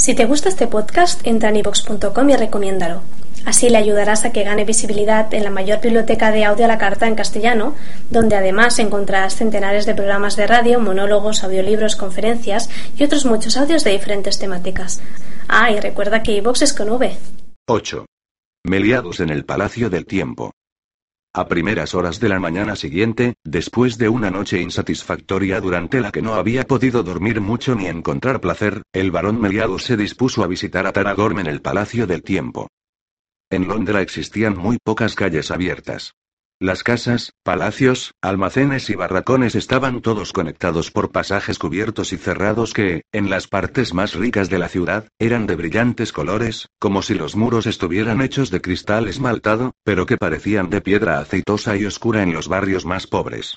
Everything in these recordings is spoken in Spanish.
Si te gusta este podcast, entra en ivox.com y recomiéndalo. Así le ayudarás a que gane visibilidad en la mayor biblioteca de audio a la carta en castellano, donde además encontrarás centenares de programas de radio, monólogos, audiolibros, conferencias y otros muchos audios de diferentes temáticas. Ah, y recuerda que iVox es con V. 8. Meliados en el Palacio del Tiempo. A primeras horas de la mañana siguiente, después de una noche insatisfactoria durante la que no había podido dormir mucho ni encontrar placer, el barón Meliadus se dispuso a visitar a Taragorm en el Palacio del Tiempo. En Londres existían muy pocas calles abiertas. Las casas, palacios, almacenes y barracones estaban todos conectados por pasajes cubiertos y cerrados que, en las partes más ricas de la ciudad, eran de brillantes colores, como si los muros estuvieran hechos de cristal esmaltado, pero que parecían de piedra aceitosa y oscura en los barrios más pobres.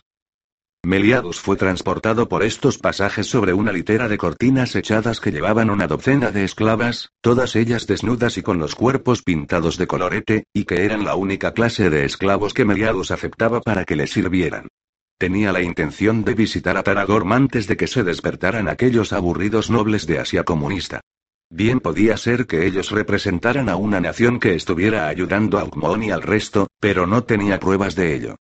Meliadus fue transportado por estos pasajes sobre una litera de cortinas echadas que llevaban una docena de esclavas, todas ellas desnudas y con los cuerpos pintados de colorete, y que eran la única clase de esclavos que Meliadus aceptaba para que le sirvieran. Tenía la intención de visitar a Taragorm antes de que se despertaran aquellos aburridos nobles de Asia comunista. Bien podía ser que ellos representaran a una nación que estuviera ayudando a Ukmon y al resto, pero no tenía pruebas de ello.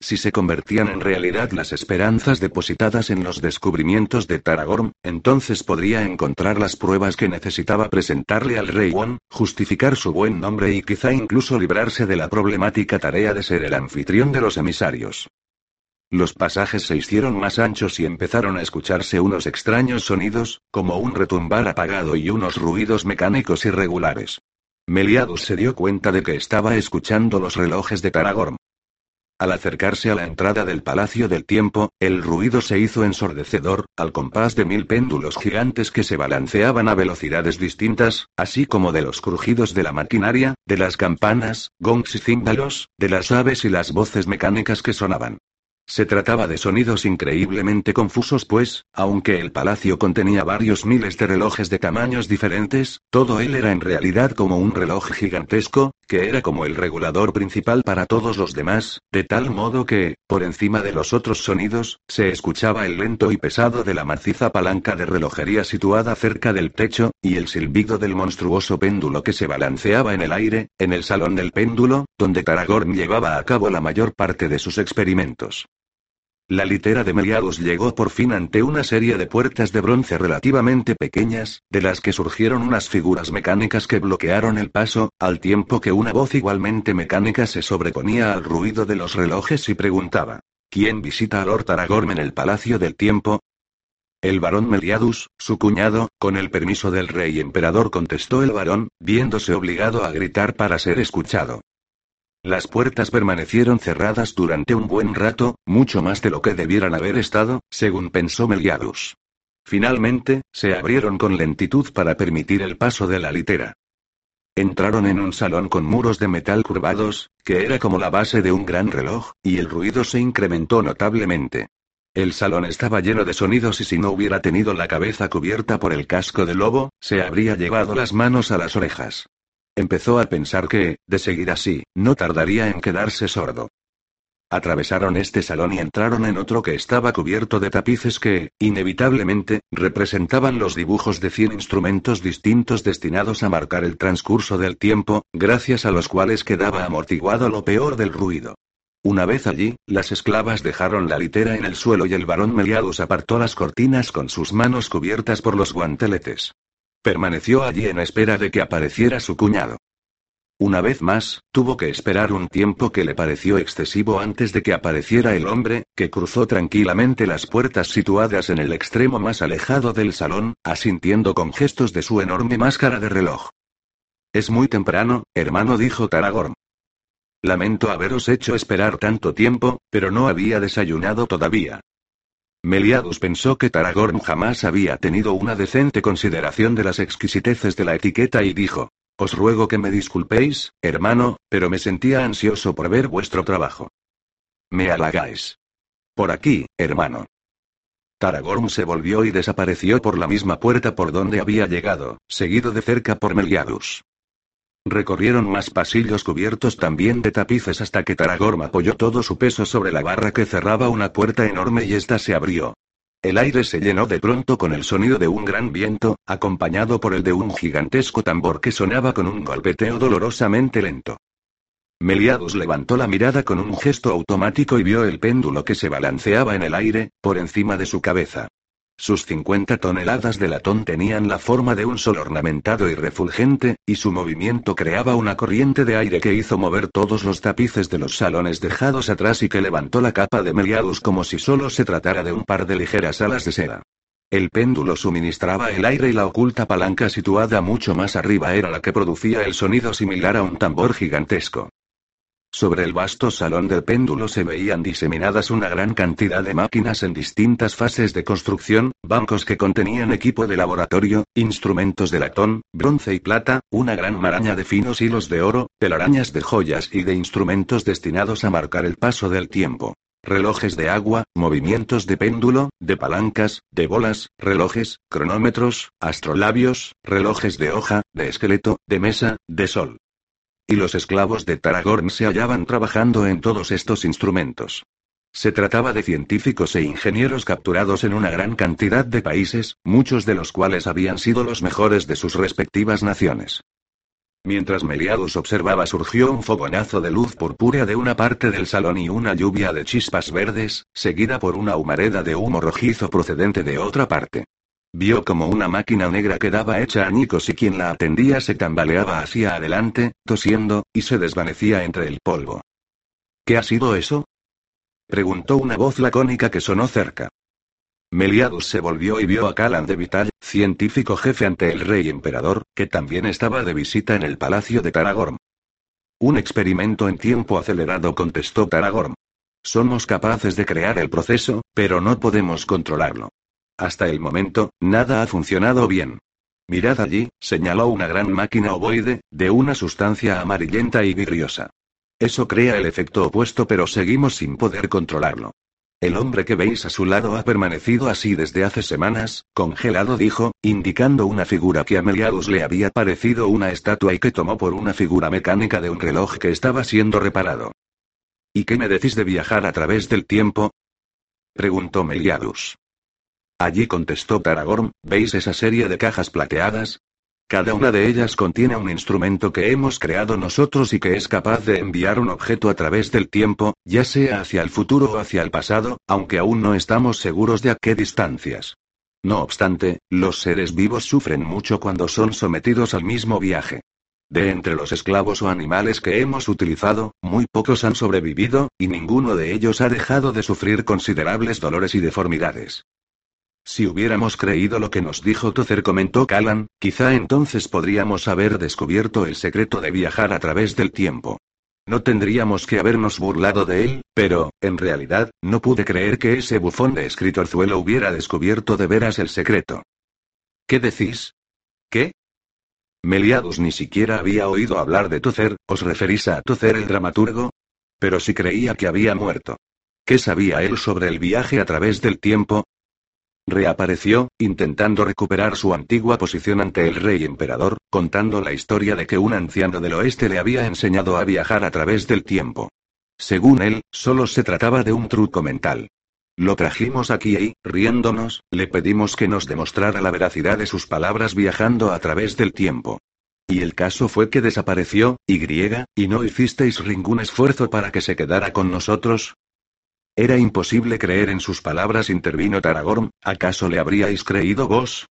Si se convertían en realidad las esperanzas depositadas en los descubrimientos de Taragorm, entonces podría encontrar las pruebas que necesitaba presentarle al rey Won, justificar su buen nombre y quizá incluso librarse de la problemática tarea de ser el anfitrión de los emisarios. Los pasajes se hicieron más anchos y empezaron a escucharse unos extraños sonidos, como un retumbar apagado y unos ruidos mecánicos irregulares. Meliadus se dio cuenta de que estaba escuchando los relojes de Taragorm. Al acercarse a la entrada del Palacio del Tiempo, el ruido se hizo ensordecedor, al compás de mil péndulos gigantes que se balanceaban a velocidades distintas, así como de los crujidos de la maquinaria, de las campanas, gongs y címbalos, de las aves y las voces mecánicas que sonaban. Se trataba de sonidos increíblemente confusos pues, aunque el palacio contenía varios miles de relojes de tamaños diferentes, todo él era en realidad como un reloj gigantesco, que era como el regulador principal para todos los demás, de tal modo que, por encima de los otros sonidos, se escuchaba el lento y pesado de la maciza palanca de relojería situada cerca del techo, y el silbido del monstruoso péndulo que se balanceaba en el aire, en el salón del péndulo, donde Taragorn llevaba a cabo la mayor parte de sus experimentos. La litera de Meliadus llegó por fin ante una serie de puertas de bronce relativamente pequeñas, de las que surgieron unas figuras mecánicas que bloquearon el paso, al tiempo que una voz igualmente mecánica se sobreponía al ruido de los relojes y preguntaba: ¿Quién visita a Lord en el Palacio del Tiempo? El barón Meliadus, su cuñado, con el permiso del rey emperador contestó el varón, viéndose obligado a gritar para ser escuchado. Las puertas permanecieron cerradas durante un buen rato, mucho más de lo que debieran haber estado, según pensó Meliadus. Finalmente, se abrieron con lentitud para permitir el paso de la litera. Entraron en un salón con muros de metal curvados, que era como la base de un gran reloj, y el ruido se incrementó notablemente. El salón estaba lleno de sonidos y si no hubiera tenido la cabeza cubierta por el casco de lobo, se habría llevado las manos a las orejas. Empezó a pensar que, de seguir así, no tardaría en quedarse sordo. Atravesaron este salón y entraron en otro que estaba cubierto de tapices que, inevitablemente, representaban los dibujos de cien instrumentos distintos destinados a marcar el transcurso del tiempo, gracias a los cuales quedaba amortiguado lo peor del ruido. Una vez allí, las esclavas dejaron la litera en el suelo y el varón Meliadus apartó las cortinas con sus manos cubiertas por los guanteletes. Permaneció allí en espera de que apareciera su cuñado. Una vez más, tuvo que esperar un tiempo que le pareció excesivo antes de que apareciera el hombre, que cruzó tranquilamente las puertas situadas en el extremo más alejado del salón, asintiendo con gestos de su enorme máscara de reloj. Es muy temprano, hermano, dijo Taragorm. Lamento haberos hecho esperar tanto tiempo, pero no había desayunado todavía. Meliadus pensó que Taragorn jamás había tenido una decente consideración de las exquisiteces de la etiqueta y dijo, Os ruego que me disculpéis, hermano, pero me sentía ansioso por ver vuestro trabajo. Me halagáis. Por aquí, hermano. Taragorn se volvió y desapareció por la misma puerta por donde había llegado, seguido de cerca por Meliadus. Recorrieron más pasillos cubiertos también de tapices hasta que Taragorm apoyó todo su peso sobre la barra que cerraba una puerta enorme y ésta se abrió. El aire se llenó de pronto con el sonido de un gran viento, acompañado por el de un gigantesco tambor que sonaba con un golpeteo dolorosamente lento. Meliadus levantó la mirada con un gesto automático y vio el péndulo que se balanceaba en el aire, por encima de su cabeza. Sus 50 toneladas de latón tenían la forma de un sol ornamentado y refulgente, y su movimiento creaba una corriente de aire que hizo mover todos los tapices de los salones dejados atrás y que levantó la capa de Meliadus como si solo se tratara de un par de ligeras alas de seda. El péndulo suministraba el aire y la oculta palanca situada mucho más arriba era la que producía el sonido similar a un tambor gigantesco. Sobre el vasto salón del péndulo se veían diseminadas una gran cantidad de máquinas en distintas fases de construcción, bancos que contenían equipo de laboratorio, instrumentos de latón, bronce y plata, una gran maraña de finos hilos de oro, telarañas de joyas y de instrumentos destinados a marcar el paso del tiempo. Relojes de agua, movimientos de péndulo, de palancas, de bolas, relojes, cronómetros, astrolabios, relojes de hoja, de esqueleto, de mesa, de sol. Y los esclavos de Taragorn se hallaban trabajando en todos estos instrumentos. Se trataba de científicos e ingenieros capturados en una gran cantidad de países, muchos de los cuales habían sido los mejores de sus respectivas naciones. Mientras Meliadus observaba surgió un fogonazo de luz purpúrea de una parte del salón y una lluvia de chispas verdes, seguida por una humareda de humo rojizo procedente de otra parte. Vio como una máquina negra quedaba hecha añicos y quien la atendía se tambaleaba hacia adelante, tosiendo, y se desvanecía entre el polvo. ¿Qué ha sido eso? preguntó una voz lacónica que sonó cerca. Meliadus se volvió y vio a Calan de Vital, científico jefe ante el rey emperador, que también estaba de visita en el palacio de Taragorm. Un experimento en tiempo acelerado, contestó Taragorm. Somos capaces de crear el proceso, pero no podemos controlarlo. Hasta el momento, nada ha funcionado bien. Mirad allí, señaló una gran máquina ovoide, de una sustancia amarillenta y vidriosa. Eso crea el efecto opuesto pero seguimos sin poder controlarlo. El hombre que veis a su lado ha permanecido así desde hace semanas, congelado dijo, indicando una figura que a Meliadus le había parecido una estatua y que tomó por una figura mecánica de un reloj que estaba siendo reparado. ¿Y qué me decís de viajar a través del tiempo? preguntó Meliadus. Allí contestó Taragorn, ¿veis esa serie de cajas plateadas? Cada una de ellas contiene un instrumento que hemos creado nosotros y que es capaz de enviar un objeto a través del tiempo, ya sea hacia el futuro o hacia el pasado, aunque aún no estamos seguros de a qué distancias. No obstante, los seres vivos sufren mucho cuando son sometidos al mismo viaje. De entre los esclavos o animales que hemos utilizado, muy pocos han sobrevivido, y ninguno de ellos ha dejado de sufrir considerables dolores y deformidades. Si hubiéramos creído lo que nos dijo Tozer, comentó Callan, quizá entonces podríamos haber descubierto el secreto de viajar a través del tiempo. No tendríamos que habernos burlado de él, pero, en realidad, no pude creer que ese bufón de escritorzuelo hubiera descubierto de veras el secreto. ¿Qué decís? ¿Qué? Meliadus ni siquiera había oído hablar de Tozer, ¿os referís a Tozer el dramaturgo? Pero si creía que había muerto. ¿Qué sabía él sobre el viaje a través del tiempo? Reapareció, intentando recuperar su antigua posición ante el rey emperador, contando la historia de que un anciano del oeste le había enseñado a viajar a través del tiempo. Según él, solo se trataba de un truco mental. Lo trajimos aquí y, riéndonos, le pedimos que nos demostrara la veracidad de sus palabras viajando a través del tiempo. Y el caso fue que desapareció, y y no hicisteis ningún esfuerzo para que se quedara con nosotros, era imposible creer en sus palabras, intervino Taragorn, ¿acaso le habríais creído vos?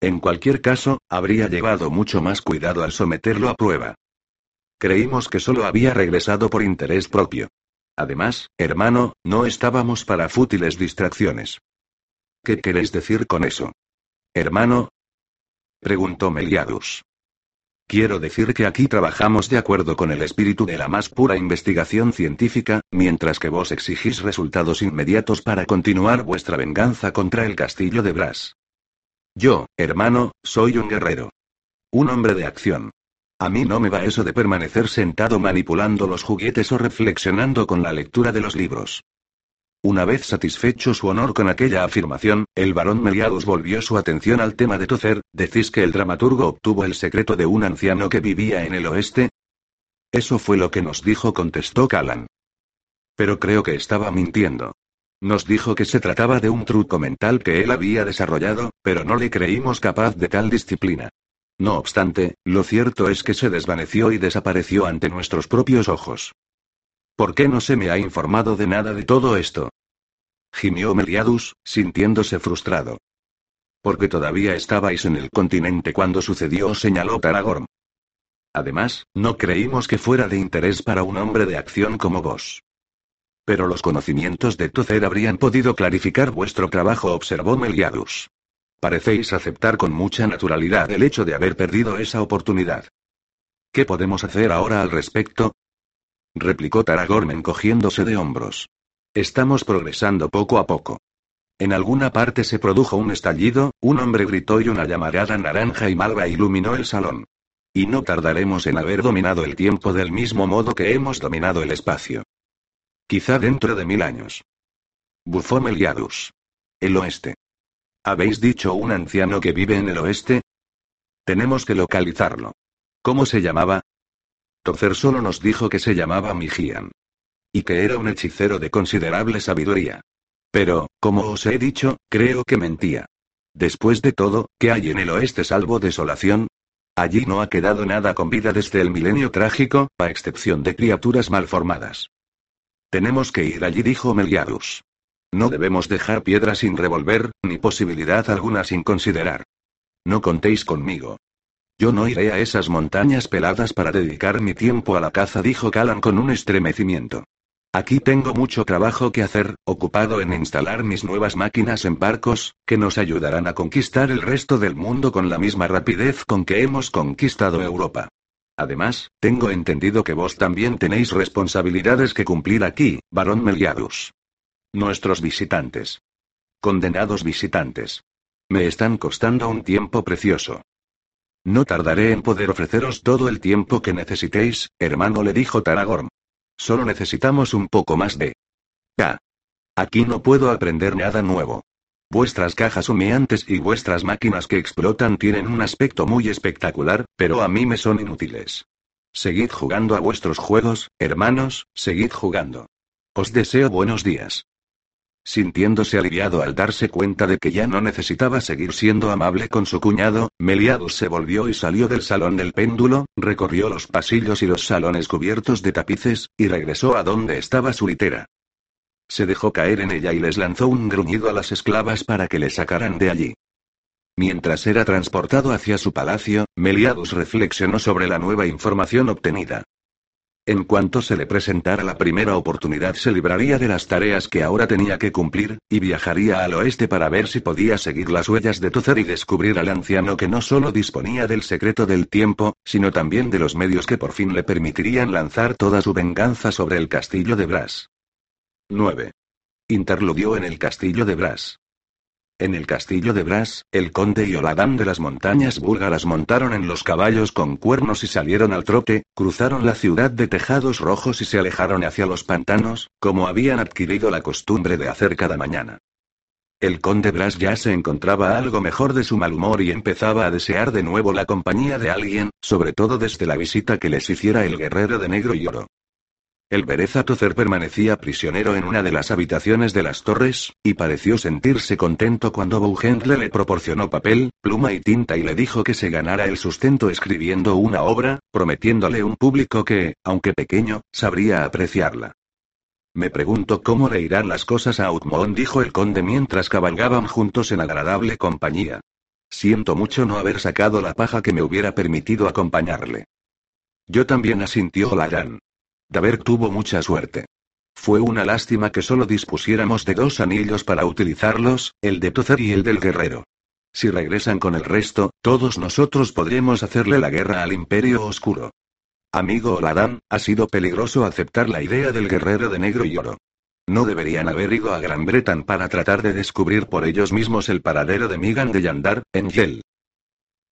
En cualquier caso, habría llevado mucho más cuidado al someterlo a prueba. Creímos que solo había regresado por interés propio. Además, hermano, no estábamos para fútiles distracciones. ¿Qué queréis decir con eso? Hermano? preguntó Meliadus. Quiero decir que aquí trabajamos de acuerdo con el espíritu de la más pura investigación científica, mientras que vos exigís resultados inmediatos para continuar vuestra venganza contra el castillo de Brass. Yo, hermano, soy un guerrero. Un hombre de acción. A mí no me va eso de permanecer sentado manipulando los juguetes o reflexionando con la lectura de los libros. Una vez satisfecho su honor con aquella afirmación, el barón Meliadus volvió su atención al tema de Tozer, ¿decís que el dramaturgo obtuvo el secreto de un anciano que vivía en el oeste? Eso fue lo que nos dijo, contestó Callan. Pero creo que estaba mintiendo. Nos dijo que se trataba de un truco mental que él había desarrollado, pero no le creímos capaz de tal disciplina. No obstante, lo cierto es que se desvaneció y desapareció ante nuestros propios ojos. ¿Por qué no se me ha informado de nada de todo esto? Gimió Meliadus, sintiéndose frustrado. Porque todavía estabais en el continente cuando sucedió, señaló Taragorm. Además, no creímos que fuera de interés para un hombre de acción como vos. Pero los conocimientos de Tozer habrían podido clarificar vuestro trabajo, observó Meliadus. Parecéis aceptar con mucha naturalidad el hecho de haber perdido esa oportunidad. ¿Qué podemos hacer ahora al respecto? Replicó Taragorm encogiéndose de hombros. Estamos progresando poco a poco. En alguna parte se produjo un estallido, un hombre gritó y una llamarada naranja y malva iluminó el salón. Y no tardaremos en haber dominado el tiempo del mismo modo que hemos dominado el espacio. Quizá dentro de mil años. Bufó Meliadus. El oeste. ¿Habéis dicho un anciano que vive en el oeste? Tenemos que localizarlo. ¿Cómo se llamaba? Tozer solo nos dijo que se llamaba Mijian. Y que era un hechicero de considerable sabiduría. Pero, como os he dicho, creo que mentía. Después de todo, ¿qué hay en el oeste salvo desolación? Allí no ha quedado nada con vida desde el milenio trágico, a excepción de criaturas malformadas. Tenemos que ir allí, dijo Meliadus. No debemos dejar piedra sin revolver, ni posibilidad alguna sin considerar. No contéis conmigo. Yo no iré a esas montañas peladas para dedicar mi tiempo a la caza, dijo Callan con un estremecimiento. Aquí tengo mucho trabajo que hacer, ocupado en instalar mis nuevas máquinas en barcos, que nos ayudarán a conquistar el resto del mundo con la misma rapidez con que hemos conquistado Europa. Además, tengo entendido que vos también tenéis responsabilidades que cumplir aquí, barón Meliadus. Nuestros visitantes. Condenados visitantes. Me están costando un tiempo precioso. No tardaré en poder ofreceros todo el tiempo que necesitéis, hermano, le dijo Taragorm. Solo necesitamos un poco más de... Ya. Aquí no puedo aprender nada nuevo. Vuestras cajas humeantes y vuestras máquinas que explotan tienen un aspecto muy espectacular, pero a mí me son inútiles. Seguid jugando a vuestros juegos, hermanos, seguid jugando. Os deseo buenos días. Sintiéndose aliviado al darse cuenta de que ya no necesitaba seguir siendo amable con su cuñado, Meliadus se volvió y salió del salón del péndulo, recorrió los pasillos y los salones cubiertos de tapices, y regresó a donde estaba su litera. Se dejó caer en ella y les lanzó un gruñido a las esclavas para que le sacaran de allí. Mientras era transportado hacia su palacio, Meliadus reflexionó sobre la nueva información obtenida. En cuanto se le presentara la primera oportunidad se libraría de las tareas que ahora tenía que cumplir, y viajaría al oeste para ver si podía seguir las huellas de Tozer y descubrir al anciano que no solo disponía del secreto del tiempo, sino también de los medios que por fin le permitirían lanzar toda su venganza sobre el castillo de Brass. 9. Interludió en el castillo de Brass. En el castillo de Brass, el conde y Oladán de las montañas búlgaras montaron en los caballos con cuernos y salieron al trote, cruzaron la ciudad de tejados rojos y se alejaron hacia los pantanos, como habían adquirido la costumbre de hacer cada mañana. El conde Brass ya se encontraba algo mejor de su mal humor y empezaba a desear de nuevo la compañía de alguien, sobre todo desde la visita que les hiciera el guerrero de negro y oro. El Bereza Tozer permanecía prisionero en una de las habitaciones de las torres, y pareció sentirse contento cuando Bougentle le proporcionó papel, pluma y tinta y le dijo que se ganara el sustento escribiendo una obra, prometiéndole un público que, aunque pequeño, sabría apreciarla. Me pregunto cómo le irán las cosas a Outmont, dijo el conde mientras cabalgaban juntos en agradable compañía. Siento mucho no haber sacado la paja que me hubiera permitido acompañarle. Yo también asintió Laran. Daber tuvo mucha suerte. Fue una lástima que solo dispusiéramos de dos anillos para utilizarlos, el de Tozer y el del guerrero. Si regresan con el resto, todos nosotros podremos hacerle la guerra al Imperio Oscuro. Amigo Oladán, ha sido peligroso aceptar la idea del guerrero de negro y oro. No deberían haber ido a Gran Bretan para tratar de descubrir por ellos mismos el paradero de Migan de Yandar, en Yel.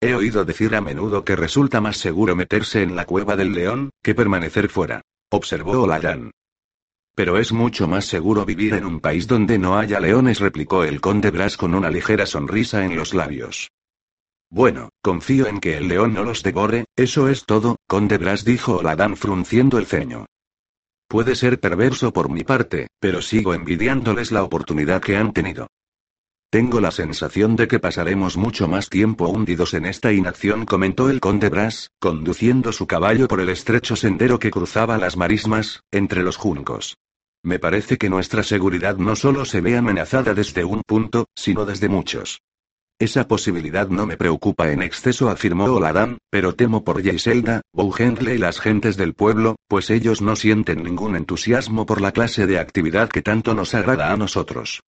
He oído decir a menudo que resulta más seguro meterse en la cueva del león, que permanecer fuera. Observó Oladán. Pero es mucho más seguro vivir en un país donde no haya leones, replicó el conde Bras con una ligera sonrisa en los labios. Bueno, confío en que el león no los devore, eso es todo, conde Bras dijo Oladán frunciendo el ceño. Puede ser perverso por mi parte, pero sigo envidiándoles la oportunidad que han tenido. Tengo la sensación de que pasaremos mucho más tiempo hundidos en esta inacción, comentó el conde Bras, conduciendo su caballo por el estrecho sendero que cruzaba las marismas, entre los juncos. Me parece que nuestra seguridad no solo se ve amenazada desde un punto, sino desde muchos. Esa posibilidad no me preocupa en exceso, afirmó Oladán, pero temo por Yaiselda, Bougentle y las gentes del pueblo, pues ellos no sienten ningún entusiasmo por la clase de actividad que tanto nos agrada a nosotros.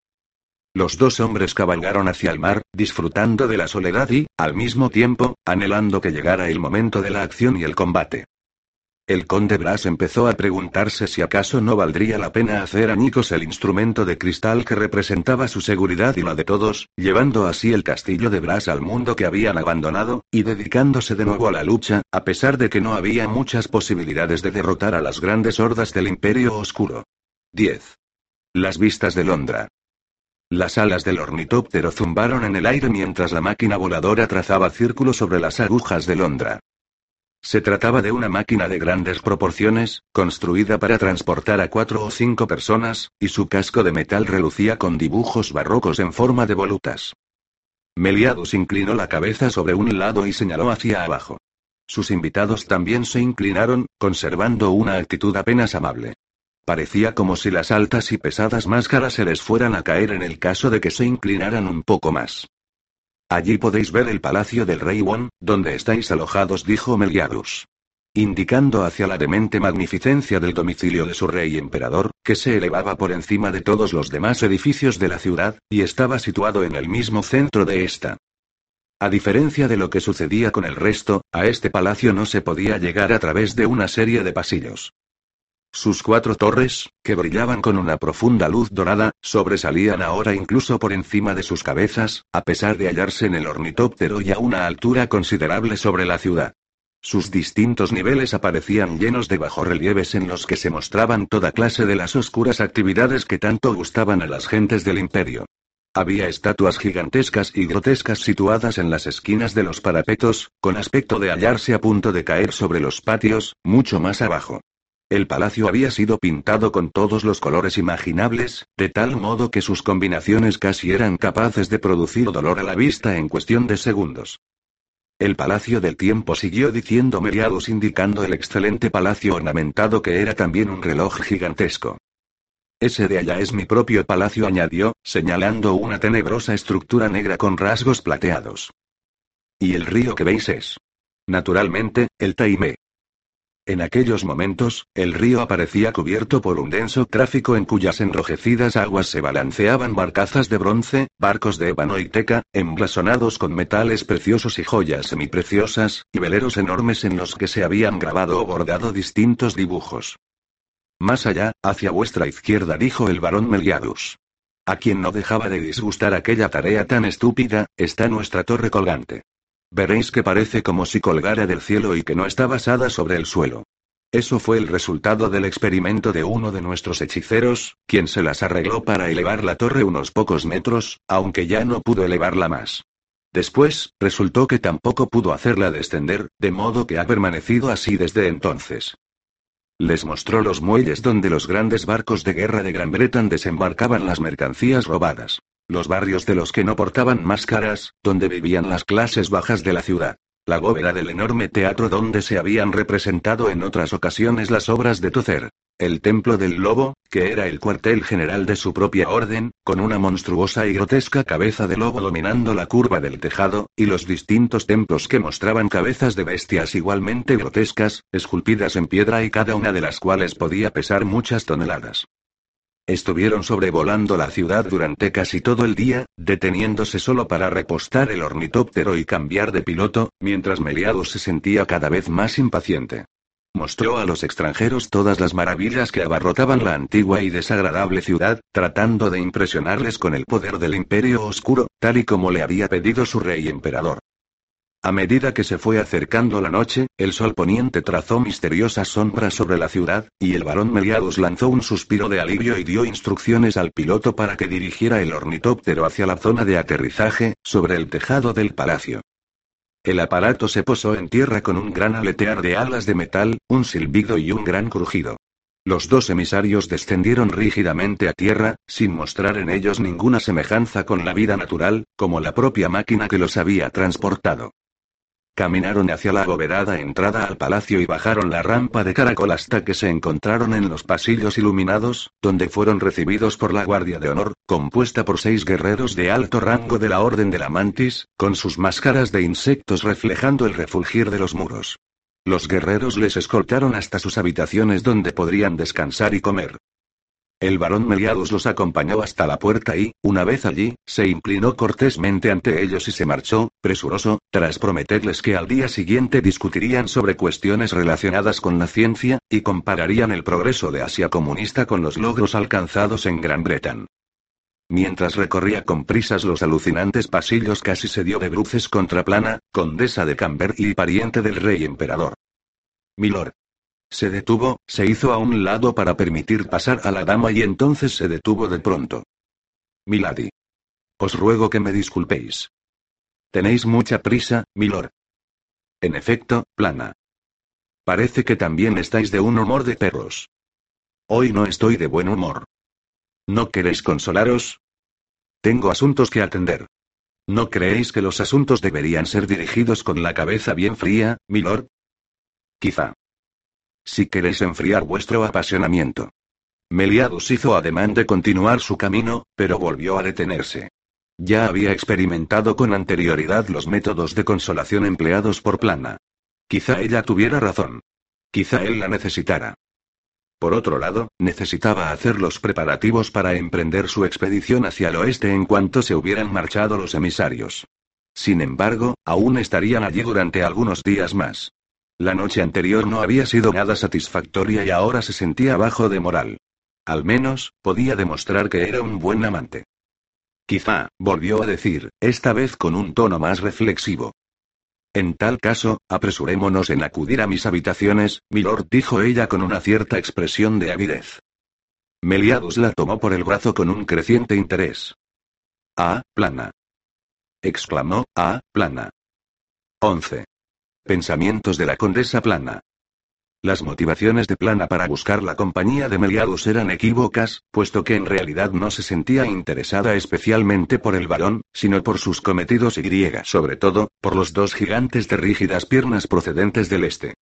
Los dos hombres cabalgaron hacia el mar, disfrutando de la soledad y, al mismo tiempo, anhelando que llegara el momento de la acción y el combate. El conde Bras empezó a preguntarse si acaso no valdría la pena hacer añicos el instrumento de cristal que representaba su seguridad y la de todos, llevando así el castillo de Bras al mundo que habían abandonado, y dedicándose de nuevo a la lucha, a pesar de que no había muchas posibilidades de derrotar a las grandes hordas del Imperio Oscuro. 10. Las vistas de Londra. Las alas del ornitóptero zumbaron en el aire mientras la máquina voladora trazaba círculos sobre las agujas de Londra. Se trataba de una máquina de grandes proporciones, construida para transportar a cuatro o cinco personas, y su casco de metal relucía con dibujos barrocos en forma de volutas. Meliadus inclinó la cabeza sobre un lado y señaló hacia abajo. Sus invitados también se inclinaron, conservando una actitud apenas amable. Parecía como si las altas y pesadas máscaras se les fueran a caer en el caso de que se inclinaran un poco más. Allí podéis ver el palacio del rey Won, donde estáis alojados, dijo Meliadus. Indicando hacia la demente magnificencia del domicilio de su rey emperador, que se elevaba por encima de todos los demás edificios de la ciudad, y estaba situado en el mismo centro de esta. A diferencia de lo que sucedía con el resto, a este palacio no se podía llegar a través de una serie de pasillos. Sus cuatro torres, que brillaban con una profunda luz dorada, sobresalían ahora incluso por encima de sus cabezas, a pesar de hallarse en el ornitóptero y a una altura considerable sobre la ciudad. Sus distintos niveles aparecían llenos de bajorrelieves en los que se mostraban toda clase de las oscuras actividades que tanto gustaban a las gentes del imperio. Había estatuas gigantescas y grotescas situadas en las esquinas de los parapetos, con aspecto de hallarse a punto de caer sobre los patios, mucho más abajo. El palacio había sido pintado con todos los colores imaginables, de tal modo que sus combinaciones casi eran capaces de producir dolor a la vista en cuestión de segundos. El Palacio del Tiempo siguió diciendo Meriados indicando el excelente palacio ornamentado que era también un reloj gigantesco. Ese de allá es mi propio palacio, añadió, señalando una tenebrosa estructura negra con rasgos plateados. Y el río que veis es. Naturalmente, el Taimé. En aquellos momentos, el río aparecía cubierto por un denso tráfico en cuyas enrojecidas aguas se balanceaban barcazas de bronce, barcos de ébano y teca, emblasonados con metales preciosos y joyas semipreciosas, y veleros enormes en los que se habían grabado o bordado distintos dibujos. Más allá, hacia vuestra izquierda, dijo el barón Meliadus. A quien no dejaba de disgustar aquella tarea tan estúpida, está nuestra torre colgante. Veréis que parece como si colgara del cielo y que no está basada sobre el suelo. Eso fue el resultado del experimento de uno de nuestros hechiceros, quien se las arregló para elevar la torre unos pocos metros, aunque ya no pudo elevarla más. Después, resultó que tampoco pudo hacerla descender, de modo que ha permanecido así desde entonces. Les mostró los muelles donde los grandes barcos de guerra de Gran Bretaña desembarcaban las mercancías robadas los barrios de los que no portaban máscaras, donde vivían las clases bajas de la ciudad. La bóveda del enorme teatro donde se habían representado en otras ocasiones las obras de Tocer. El templo del lobo, que era el cuartel general de su propia orden, con una monstruosa y grotesca cabeza de lobo dominando la curva del tejado, y los distintos templos que mostraban cabezas de bestias igualmente grotescas, esculpidas en piedra y cada una de las cuales podía pesar muchas toneladas. Estuvieron sobrevolando la ciudad durante casi todo el día, deteniéndose solo para repostar el ornitóptero y cambiar de piloto, mientras Meliadus se sentía cada vez más impaciente. Mostró a los extranjeros todas las maravillas que abarrotaban la antigua y desagradable ciudad, tratando de impresionarles con el poder del imperio oscuro, tal y como le había pedido su rey emperador. A medida que se fue acercando la noche, el sol poniente trazó misteriosas sombras sobre la ciudad, y el barón Meliadus lanzó un suspiro de alivio y dio instrucciones al piloto para que dirigiera el ornitóptero hacia la zona de aterrizaje, sobre el tejado del palacio. El aparato se posó en tierra con un gran aletear de alas de metal, un silbido y un gran crujido. Los dos emisarios descendieron rígidamente a tierra, sin mostrar en ellos ninguna semejanza con la vida natural, como la propia máquina que los había transportado. Caminaron hacia la abovedada entrada al palacio y bajaron la rampa de caracol hasta que se encontraron en los pasillos iluminados, donde fueron recibidos por la Guardia de Honor, compuesta por seis guerreros de alto rango de la Orden de la Mantis, con sus máscaras de insectos reflejando el refulgir de los muros. Los guerreros les escoltaron hasta sus habitaciones donde podrían descansar y comer. El barón Meliadus los acompañó hasta la puerta y, una vez allí, se inclinó cortésmente ante ellos y se marchó, presuroso, tras prometerles que al día siguiente discutirían sobre cuestiones relacionadas con la ciencia, y compararían el progreso de Asia comunista con los logros alcanzados en Gran Bretaña. Mientras recorría con prisas los alucinantes pasillos casi se dio de bruces contra Plana, condesa de Camber y pariente del rey emperador. Milord. Se detuvo, se hizo a un lado para permitir pasar a la dama y entonces se detuvo de pronto. Milady. Os ruego que me disculpéis. Tenéis mucha prisa, milord. En efecto, plana. Parece que también estáis de un humor de perros. Hoy no estoy de buen humor. ¿No queréis consolaros? Tengo asuntos que atender. ¿No creéis que los asuntos deberían ser dirigidos con la cabeza bien fría, milord? Quizá. Si queréis enfriar vuestro apasionamiento. Meliadus hizo ademán de continuar su camino, pero volvió a detenerse. Ya había experimentado con anterioridad los métodos de consolación empleados por Plana. Quizá ella tuviera razón. Quizá él la necesitara. Por otro lado, necesitaba hacer los preparativos para emprender su expedición hacia el oeste en cuanto se hubieran marchado los emisarios. Sin embargo, aún estarían allí durante algunos días más. La noche anterior no había sido nada satisfactoria y ahora se sentía bajo de moral. Al menos, podía demostrar que era un buen amante. Quizá, volvió a decir, esta vez con un tono más reflexivo. En tal caso, apresurémonos en acudir a mis habitaciones, milord, dijo ella con una cierta expresión de avidez. Meliadus la tomó por el brazo con un creciente interés. Ah, plana. exclamó, ah, plana. 11. Pensamientos de la condesa Plana. Las motivaciones de Plana para buscar la compañía de Meliadus eran equívocas, puesto que en realidad no se sentía interesada especialmente por el varón, sino por sus cometidos y griega, sobre todo, por los dos gigantes de rígidas piernas procedentes del este.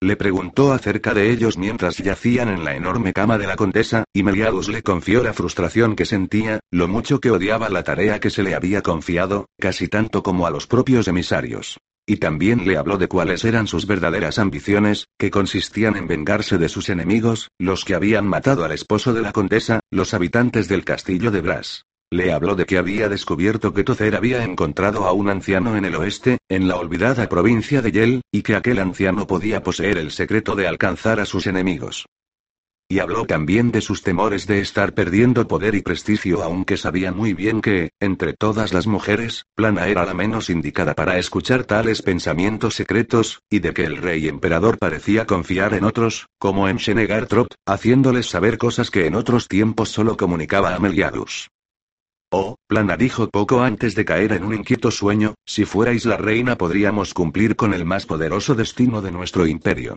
Le preguntó acerca de ellos mientras yacían en la enorme cama de la condesa, y Meliadus le confió la frustración que sentía, lo mucho que odiaba la tarea que se le había confiado, casi tanto como a los propios emisarios. Y también le habló de cuáles eran sus verdaderas ambiciones, que consistían en vengarse de sus enemigos, los que habían matado al esposo de la condesa, los habitantes del castillo de Bras. Le habló de que había descubierto que Tocer había encontrado a un anciano en el oeste, en la olvidada provincia de Yel, y que aquel anciano podía poseer el secreto de alcanzar a sus enemigos. Y habló también de sus temores de estar perdiendo poder y prestigio aunque sabía muy bien que, entre todas las mujeres, Plana era la menos indicada para escuchar tales pensamientos secretos, y de que el rey emperador parecía confiar en otros, como en Shenegartrop, haciéndoles saber cosas que en otros tiempos solo comunicaba a Meliadus. Oh, Plana dijo poco antes de caer en un inquieto sueño, si fuerais la reina podríamos cumplir con el más poderoso destino de nuestro imperio.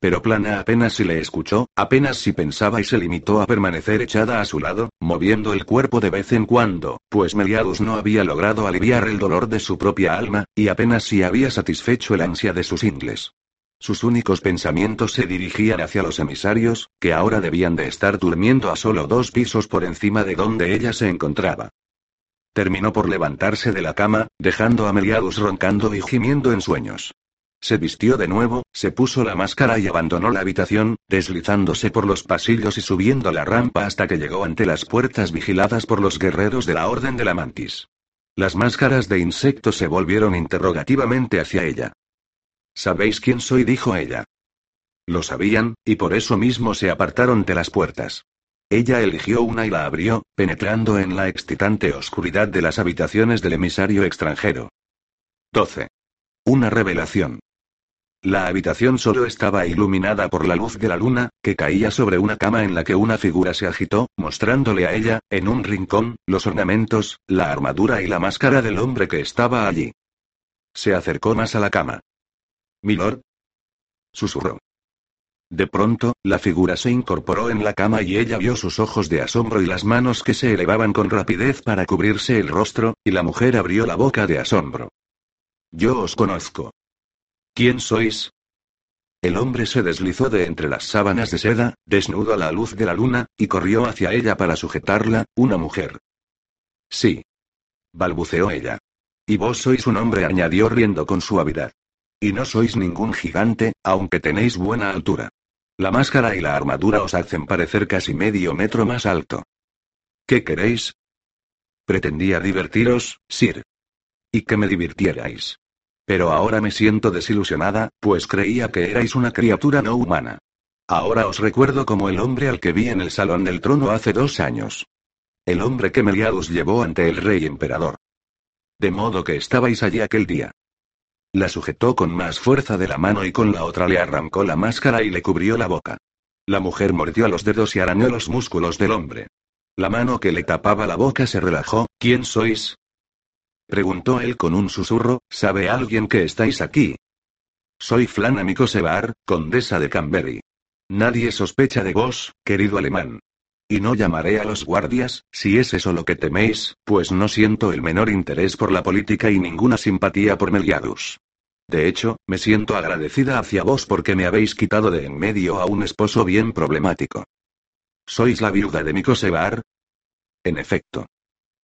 Pero Plana apenas si le escuchó, apenas si pensaba y se limitó a permanecer echada a su lado, moviendo el cuerpo de vez en cuando, pues Meliadus no había logrado aliviar el dolor de su propia alma, y apenas si había satisfecho el ansia de sus ingles. Sus únicos pensamientos se dirigían hacia los emisarios, que ahora debían de estar durmiendo a solo dos pisos por encima de donde ella se encontraba. Terminó por levantarse de la cama, dejando a Meliadus roncando y gimiendo en sueños. Se vistió de nuevo, se puso la máscara y abandonó la habitación, deslizándose por los pasillos y subiendo la rampa hasta que llegó ante las puertas vigiladas por los guerreros de la Orden de la Mantis. Las máscaras de insecto se volvieron interrogativamente hacia ella. ¿Sabéis quién soy? dijo ella. Lo sabían, y por eso mismo se apartaron de las puertas. Ella eligió una y la abrió, penetrando en la excitante oscuridad de las habitaciones del emisario extranjero. 12. Una revelación. La habitación solo estaba iluminada por la luz de la luna, que caía sobre una cama en la que una figura se agitó, mostrándole a ella, en un rincón, los ornamentos, la armadura y la máscara del hombre que estaba allí. Se acercó más a la cama. Milord. Susurró. De pronto, la figura se incorporó en la cama y ella vio sus ojos de asombro y las manos que se elevaban con rapidez para cubrirse el rostro, y la mujer abrió la boca de asombro. Yo os conozco. ¿Quién sois? El hombre se deslizó de entre las sábanas de seda, desnudo a la luz de la luna, y corrió hacia ella para sujetarla, una mujer. Sí. balbuceó ella. Y vos sois un hombre, añadió riendo con suavidad. Y no sois ningún gigante, aunque tenéis buena altura. La máscara y la armadura os hacen parecer casi medio metro más alto. ¿Qué queréis? Pretendía divertiros, Sir. Y que me divirtierais. Pero ahora me siento desilusionada, pues creía que erais una criatura no humana. Ahora os recuerdo como el hombre al que vi en el salón del trono hace dos años. El hombre que Meliadus llevó ante el rey emperador. De modo que estabais allí aquel día. La sujetó con más fuerza de la mano y con la otra le arrancó la máscara y le cubrió la boca. La mujer mordió los dedos y arañó los músculos del hombre. La mano que le tapaba la boca se relajó. ¿Quién sois? Preguntó él con un susurro, ¿sabe alguien que estáis aquí? Soy Flana Mikosevar, condesa de Canberry. Nadie sospecha de vos, querido alemán. Y no llamaré a los guardias, si es eso lo que teméis, pues no siento el menor interés por la política y ninguna simpatía por Meliadus. De hecho, me siento agradecida hacia vos porque me habéis quitado de en medio a un esposo bien problemático. ¿Sois la viuda de Mikosevar? En efecto.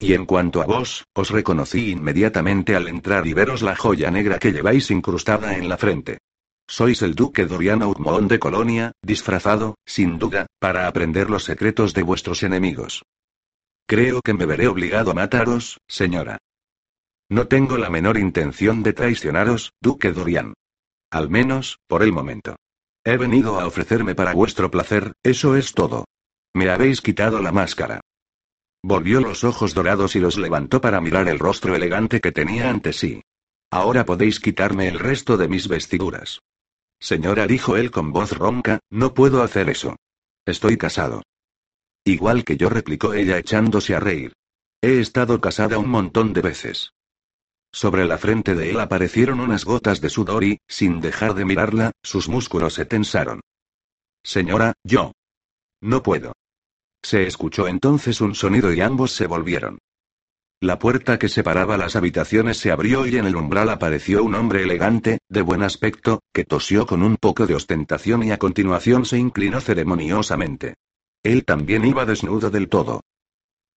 Y en cuanto a vos, os reconocí inmediatamente al entrar y veros la joya negra que lleváis incrustada en la frente. Sois el duque Dorian Outmont de Colonia, disfrazado, sin duda, para aprender los secretos de vuestros enemigos. Creo que me veré obligado a mataros, señora. No tengo la menor intención de traicionaros, Duque Dorian. Al menos, por el momento. He venido a ofrecerme para vuestro placer, eso es todo. Me habéis quitado la máscara. Volvió los ojos dorados y los levantó para mirar el rostro elegante que tenía ante sí. Ahora podéis quitarme el resto de mis vestiduras. Señora, dijo él con voz ronca, no puedo hacer eso. Estoy casado. Igual que yo, replicó ella echándose a reír. He estado casada un montón de veces. Sobre la frente de él aparecieron unas gotas de sudor y, sin dejar de mirarla, sus músculos se tensaron. Señora, yo. No puedo. Se escuchó entonces un sonido y ambos se volvieron. La puerta que separaba las habitaciones se abrió y en el umbral apareció un hombre elegante, de buen aspecto, que tosió con un poco de ostentación y a continuación se inclinó ceremoniosamente. Él también iba desnudo del todo.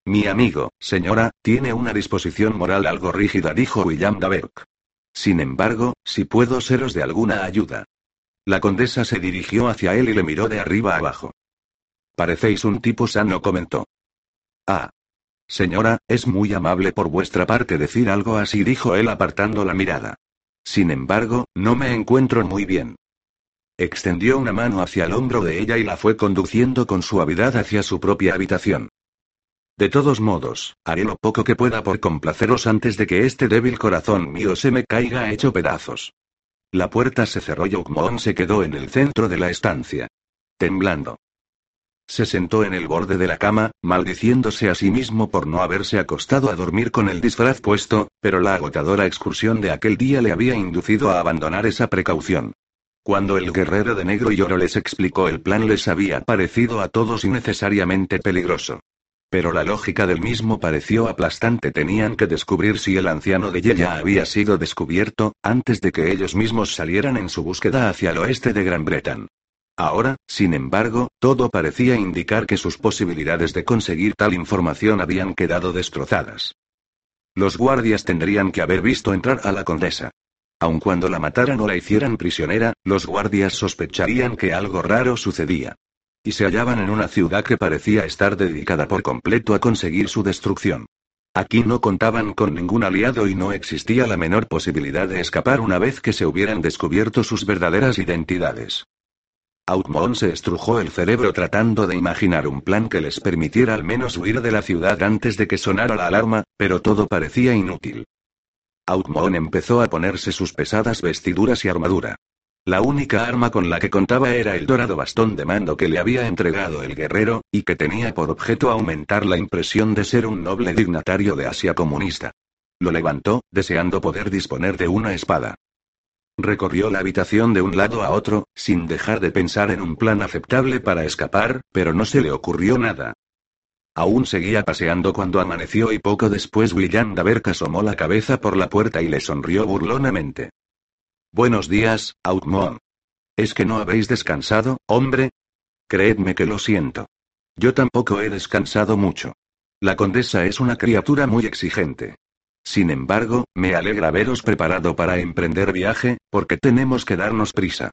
Mi amigo, señora, tiene una disposición moral algo rígida, dijo William Daberk. Sin embargo, si puedo seros de alguna ayuda. La condesa se dirigió hacia él y le miró de arriba abajo. Parecéis un tipo sano, comentó. Ah. Señora, es muy amable por vuestra parte decir algo así, dijo él apartando la mirada. Sin embargo, no me encuentro muy bien. Extendió una mano hacia el hombro de ella y la fue conduciendo con suavidad hacia su propia habitación. De todos modos, haré lo poco que pueda por complaceros antes de que este débil corazón mío se me caiga hecho pedazos. La puerta se cerró y Oakmont se quedó en el centro de la estancia. Temblando. Se sentó en el borde de la cama, maldiciéndose a sí mismo por no haberse acostado a dormir con el disfraz puesto, pero la agotadora excursión de aquel día le había inducido a abandonar esa precaución. Cuando el guerrero de negro y oro les explicó el plan les había parecido a todos innecesariamente peligroso. Pero la lógica del mismo pareció aplastante. Tenían que descubrir si el anciano de Yeya había sido descubierto, antes de que ellos mismos salieran en su búsqueda hacia el oeste de Gran Bretaña. Ahora, sin embargo, todo parecía indicar que sus posibilidades de conseguir tal información habían quedado destrozadas. Los guardias tendrían que haber visto entrar a la condesa. Aun cuando la mataran o la hicieran prisionera, los guardias sospecharían que algo raro sucedía. Y se hallaban en una ciudad que parecía estar dedicada por completo a conseguir su destrucción. Aquí no contaban con ningún aliado y no existía la menor posibilidad de escapar una vez que se hubieran descubierto sus verdaderas identidades. Outmon se estrujó el cerebro tratando de imaginar un plan que les permitiera al menos huir de la ciudad antes de que sonara la alarma, pero todo parecía inútil. Outmon empezó a ponerse sus pesadas vestiduras y armadura. La única arma con la que contaba era el dorado bastón de mando que le había entregado el guerrero, y que tenía por objeto aumentar la impresión de ser un noble dignatario de Asia comunista. Lo levantó, deseando poder disponer de una espada. Recorrió la habitación de un lado a otro, sin dejar de pensar en un plan aceptable para escapar, pero no se le ocurrió nada. Aún seguía paseando cuando amaneció y poco después William Daverk asomó la cabeza por la puerta y le sonrió burlonamente. Buenos días, Outmon. ¿Es que no habéis descansado, hombre? Creedme que lo siento. Yo tampoco he descansado mucho. La condesa es una criatura muy exigente. Sin embargo, me alegra veros preparado para emprender viaje, porque tenemos que darnos prisa.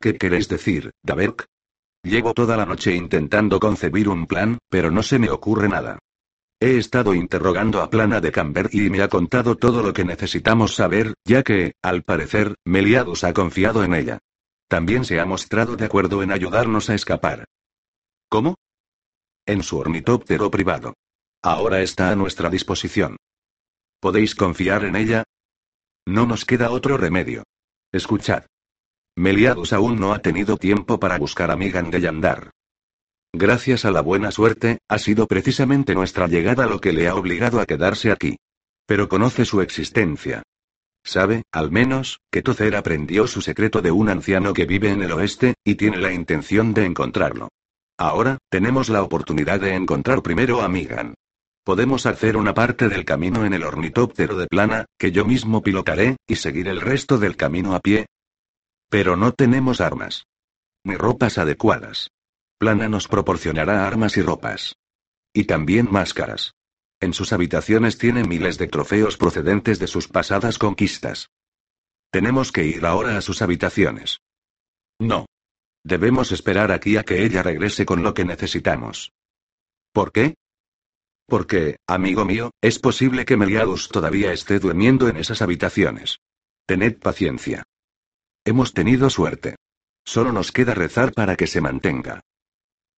¿Qué queréis decir, Daverk? Llevo toda la noche intentando concebir un plan, pero no se me ocurre nada. He estado interrogando a Plana de Camber y me ha contado todo lo que necesitamos saber, ya que, al parecer, Meliadus ha confiado en ella. También se ha mostrado de acuerdo en ayudarnos a escapar. ¿Cómo? En su ornitóptero privado. Ahora está a nuestra disposición. ¿Podéis confiar en ella? No nos queda otro remedio. Escuchad. Meliadus aún no ha tenido tiempo para buscar a Migan de Yandar. Gracias a la buena suerte, ha sido precisamente nuestra llegada lo que le ha obligado a quedarse aquí. Pero conoce su existencia. Sabe, al menos, que Tozer aprendió su secreto de un anciano que vive en el oeste, y tiene la intención de encontrarlo. Ahora, tenemos la oportunidad de encontrar primero a Migan. Podemos hacer una parte del camino en el ornitóptero de plana, que yo mismo pilotaré, y seguir el resto del camino a pie. Pero no tenemos armas. Ni ropas adecuadas. Plana nos proporcionará armas y ropas. Y también máscaras. En sus habitaciones tiene miles de trofeos procedentes de sus pasadas conquistas. Tenemos que ir ahora a sus habitaciones. No. Debemos esperar aquí a que ella regrese con lo que necesitamos. ¿Por qué? Porque, amigo mío, es posible que Meliadus todavía esté durmiendo en esas habitaciones. Tened paciencia. Hemos tenido suerte. Solo nos queda rezar para que se mantenga.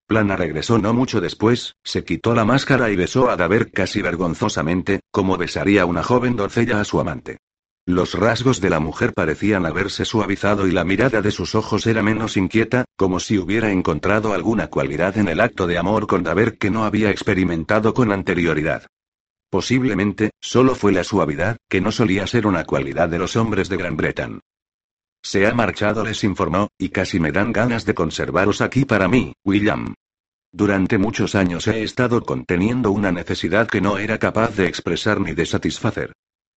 Plana regresó no mucho después, se quitó la máscara y besó a Daver casi vergonzosamente, como besaría una joven doncella a su amante. Los rasgos de la mujer parecían haberse suavizado y la mirada de sus ojos era menos inquieta, como si hubiera encontrado alguna cualidad en el acto de amor con Daver que no había experimentado con anterioridad. Posiblemente, solo fue la suavidad, que no solía ser una cualidad de los hombres de Gran Bretaña. Se ha marchado, les informó, y casi me dan ganas de conservaros aquí para mí, William. Durante muchos años he estado conteniendo una necesidad que no era capaz de expresar ni de satisfacer.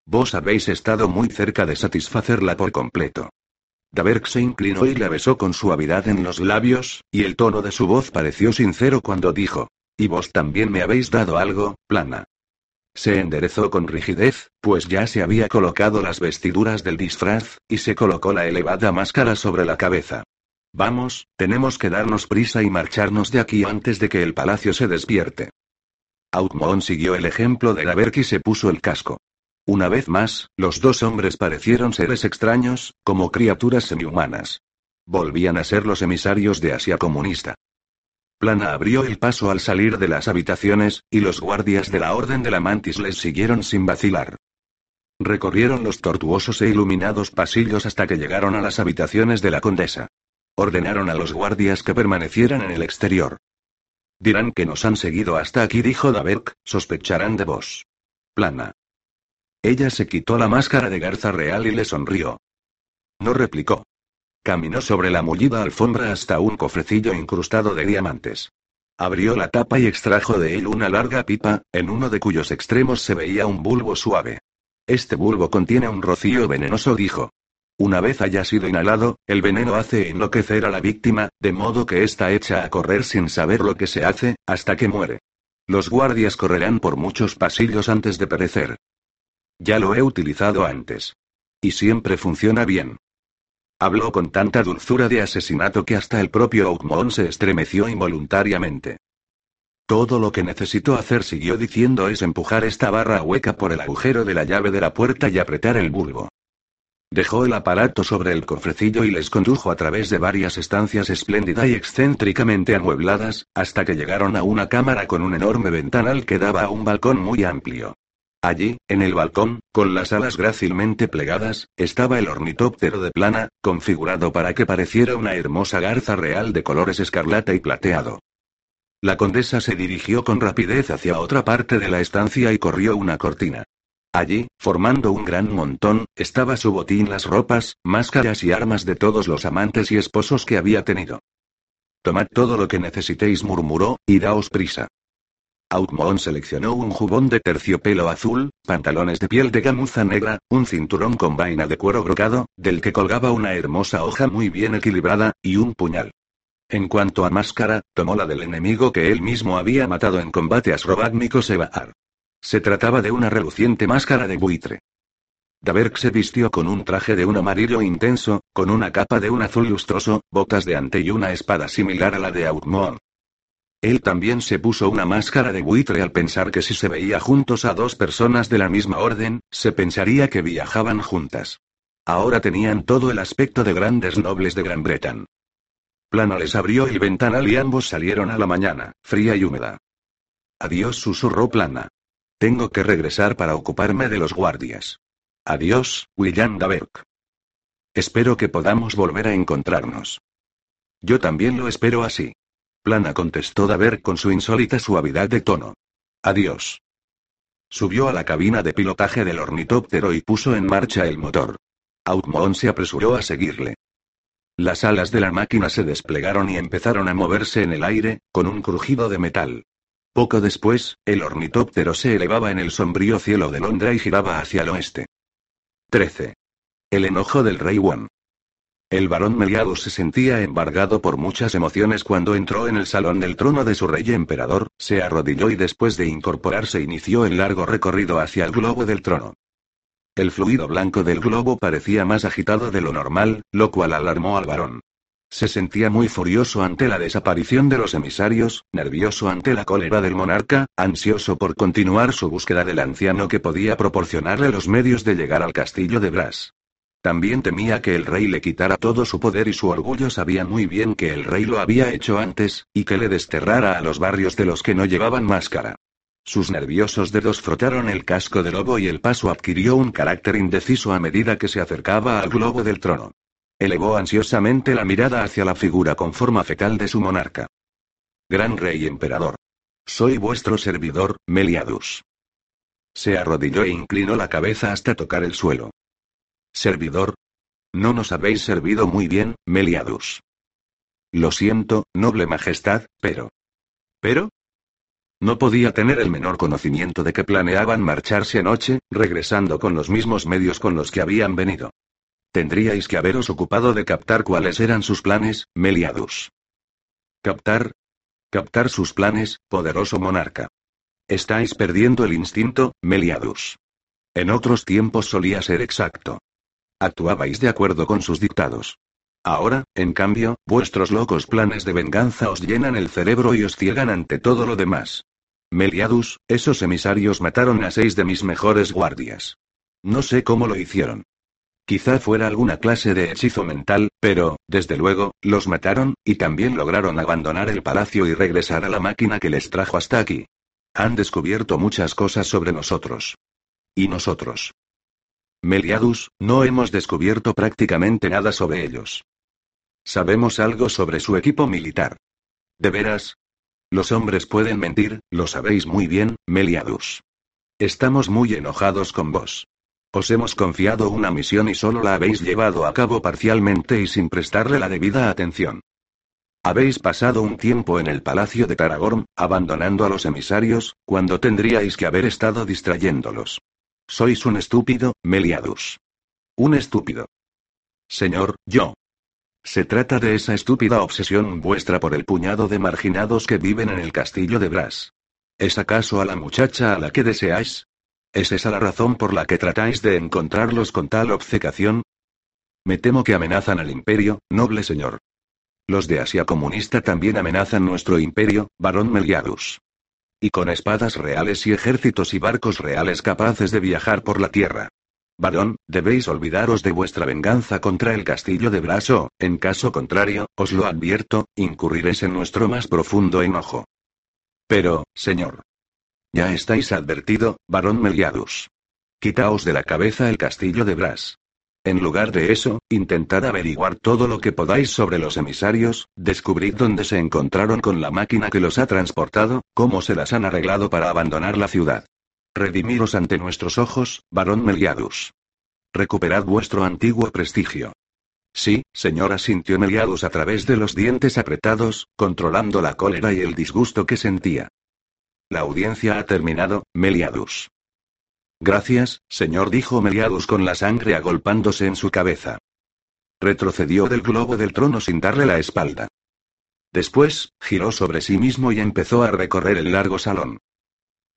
Vos habéis estado muy cerca de satisfacerla por completo. Daberk se inclinó y la besó con suavidad en los labios, y el tono de su voz pareció sincero cuando dijo, Y vos también me habéis dado algo, plana. Se enderezó con rigidez, pues ya se había colocado las vestiduras del disfraz, y se colocó la elevada máscara sobre la cabeza. Vamos, tenemos que darnos prisa y marcharnos de aquí antes de que el palacio se despierte. Outmon siguió el ejemplo de Laverk y se puso el casco. Una vez más, los dos hombres parecieron seres extraños, como criaturas semihumanas. Volvían a ser los emisarios de Asia comunista. Plana abrió el paso al salir de las habitaciones, y los guardias de la Orden de la Mantis les siguieron sin vacilar. Recorrieron los tortuosos e iluminados pasillos hasta que llegaron a las habitaciones de la condesa. Ordenaron a los guardias que permanecieran en el exterior. Dirán que nos han seguido hasta aquí, dijo Daberk, sospecharán de vos. Plana. Ella se quitó la máscara de garza real y le sonrió. No replicó. Caminó sobre la mullida alfombra hasta un cofrecillo incrustado de diamantes. Abrió la tapa y extrajo de él una larga pipa, en uno de cuyos extremos se veía un bulbo suave. Este bulbo contiene un rocío venenoso, dijo. Una vez haya sido inhalado, el veneno hace enloquecer a la víctima, de modo que está hecha a correr sin saber lo que se hace, hasta que muere. Los guardias correrán por muchos pasillos antes de perecer. Ya lo he utilizado antes. y siempre funciona bien. Habló con tanta dulzura de asesinato que hasta el propio Outmon se estremeció involuntariamente. Todo lo que necesito hacer, siguió diciendo, es empujar esta barra hueca por el agujero de la llave de la puerta y apretar el bulbo. Dejó el aparato sobre el cofrecillo y les condujo a través de varias estancias espléndida y excéntricamente amuebladas, hasta que llegaron a una cámara con un enorme ventanal que daba a un balcón muy amplio. Allí, en el balcón, con las alas grácilmente plegadas, estaba el ornitóptero de plana, configurado para que pareciera una hermosa garza real de colores escarlata y plateado. La condesa se dirigió con rapidez hacia otra parte de la estancia y corrió una cortina. Allí, formando un gran montón, estaba su botín, las ropas, máscaras y armas de todos los amantes y esposos que había tenido. Tomad todo lo que necesitéis, murmuró, y daos prisa. Outmon seleccionó un jubón de terciopelo azul, pantalones de piel de gamuza negra, un cinturón con vaina de cuero brocado, del que colgaba una hermosa hoja muy bien equilibrada, y un puñal. En cuanto a máscara, tomó la del enemigo que él mismo había matado en combate a Srobágnico Sebaar. Se trataba de una reluciente máscara de buitre. Daberk se vistió con un traje de un amarillo intenso, con una capa de un azul lustroso, botas de ante y una espada similar a la de Outmon. Él también se puso una máscara de buitre al pensar que si se veía juntos a dos personas de la misma orden, se pensaría que viajaban juntas. Ahora tenían todo el aspecto de grandes nobles de Gran Bretaña. Plano les abrió el ventanal y ambos salieron a la mañana, fría y húmeda. Adiós, susurró Plana. Tengo que regresar para ocuparme de los guardias. Adiós, William Daberk. Espero que podamos volver a encontrarnos. Yo también lo espero así. Plana contestó Daberk con su insólita suavidad de tono. Adiós. Subió a la cabina de pilotaje del ornitóptero y puso en marcha el motor. Outmon se apresuró a seguirle. Las alas de la máquina se desplegaron y empezaron a moverse en el aire, con un crujido de metal. Poco después, el ornitóptero se elevaba en el sombrío cielo de Londra y giraba hacia el oeste. 13. El enojo del rey Won. El barón Meliadus se sentía embargado por muchas emociones cuando entró en el salón del trono de su rey emperador, se arrodilló y después de incorporarse inició el largo recorrido hacia el globo del trono. El fluido blanco del globo parecía más agitado de lo normal, lo cual alarmó al varón. Se sentía muy furioso ante la desaparición de los emisarios, nervioso ante la cólera del monarca, ansioso por continuar su búsqueda del anciano que podía proporcionarle los medios de llegar al castillo de Bras. También temía que el rey le quitara todo su poder y su orgullo sabía muy bien que el rey lo había hecho antes, y que le desterrara a los barrios de los que no llevaban máscara. Sus nerviosos dedos frotaron el casco de lobo y el paso adquirió un carácter indeciso a medida que se acercaba al globo del trono. Elevó ansiosamente la mirada hacia la figura con forma fetal de su monarca. Gran rey emperador. Soy vuestro servidor, Meliadus. Se arrodilló e inclinó la cabeza hasta tocar el suelo. Servidor. No nos habéis servido muy bien, Meliadus. Lo siento, noble majestad, pero. ¿Pero? No podía tener el menor conocimiento de que planeaban marcharse anoche, regresando con los mismos medios con los que habían venido. Tendríais que haberos ocupado de captar cuáles eran sus planes, Meliadus. ¿Captar? Captar sus planes, poderoso monarca. Estáis perdiendo el instinto, Meliadus. En otros tiempos solía ser exacto. Actuabais de acuerdo con sus dictados. Ahora, en cambio, vuestros locos planes de venganza os llenan el cerebro y os ciegan ante todo lo demás. Meliadus, esos emisarios mataron a seis de mis mejores guardias. No sé cómo lo hicieron. Quizá fuera alguna clase de hechizo mental, pero, desde luego, los mataron, y también lograron abandonar el palacio y regresar a la máquina que les trajo hasta aquí. Han descubierto muchas cosas sobre nosotros. ¿Y nosotros? Meliadus, no hemos descubierto prácticamente nada sobre ellos. Sabemos algo sobre su equipo militar. ¿De veras? Los hombres pueden mentir, lo sabéis muy bien, Meliadus. Estamos muy enojados con vos. Os hemos confiado una misión y solo la habéis llevado a cabo parcialmente y sin prestarle la debida atención. Habéis pasado un tiempo en el palacio de Taragorm, abandonando a los emisarios, cuando tendríais que haber estado distrayéndolos. Sois un estúpido, Meliadus. Un estúpido. Señor, yo, se trata de esa estúpida obsesión vuestra por el puñado de marginados que viven en el castillo de Bras. ¿Es acaso a la muchacha a la que deseáis? ¿Es esa la razón por la que tratáis de encontrarlos con tal obcecación? Me temo que amenazan al imperio, noble señor. Los de Asia comunista también amenazan nuestro imperio, barón Meliadus. Y con espadas reales y ejércitos y barcos reales capaces de viajar por la tierra. Barón, debéis olvidaros de vuestra venganza contra el castillo de Braso, en caso contrario, os lo advierto, incurriréis en nuestro más profundo enojo. Pero, señor, ya estáis advertido, barón Meliadus. Quitaos de la cabeza el castillo de Bras. En lugar de eso, intentad averiguar todo lo que podáis sobre los emisarios, descubrid dónde se encontraron con la máquina que los ha transportado, cómo se las han arreglado para abandonar la ciudad. Redimiros ante nuestros ojos, barón Meliadus. Recuperad vuestro antiguo prestigio. Sí, señora sintió Meliadus a través de los dientes apretados, controlando la cólera y el disgusto que sentía. La audiencia ha terminado, Meliadus. Gracias, señor, dijo Meliadus con la sangre agolpándose en su cabeza. Retrocedió del globo del trono sin darle la espalda. Después, giró sobre sí mismo y empezó a recorrer el largo salón.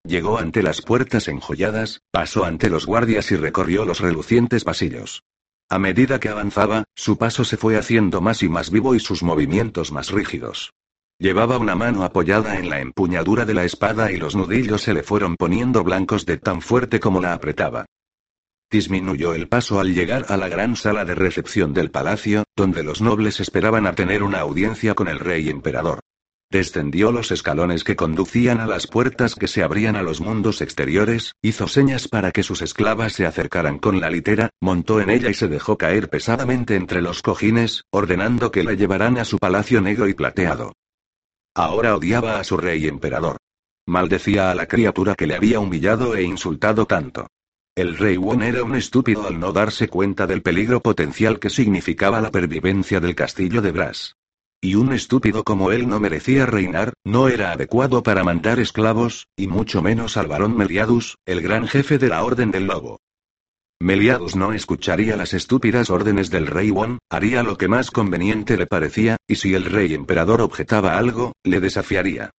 Llegó ante las puertas enjolladas, pasó ante los guardias y recorrió los relucientes pasillos. A medida que avanzaba, su paso se fue haciendo más y más vivo y sus movimientos más rígidos. Llevaba una mano apoyada en la empuñadura de la espada y los nudillos se le fueron poniendo blancos de tan fuerte como la apretaba. Disminuyó el paso al llegar a la gran sala de recepción del palacio, donde los nobles esperaban a tener una audiencia con el rey emperador. Descendió los escalones que conducían a las puertas que se abrían a los mundos exteriores, hizo señas para que sus esclavas se acercaran con la litera, montó en ella y se dejó caer pesadamente entre los cojines, ordenando que la llevaran a su palacio negro y plateado. Ahora odiaba a su rey emperador. Maldecía a la criatura que le había humillado e insultado tanto. El rey Won era un estúpido al no darse cuenta del peligro potencial que significaba la pervivencia del castillo de Brass. Y un estúpido como él no merecía reinar, no era adecuado para mandar esclavos, y mucho menos al barón Meliadus, el gran jefe de la Orden del Lobo. Meliadus no escucharía las estúpidas órdenes del rey Won, haría lo que más conveniente le parecía, y si el rey emperador objetaba algo, le desafiaría.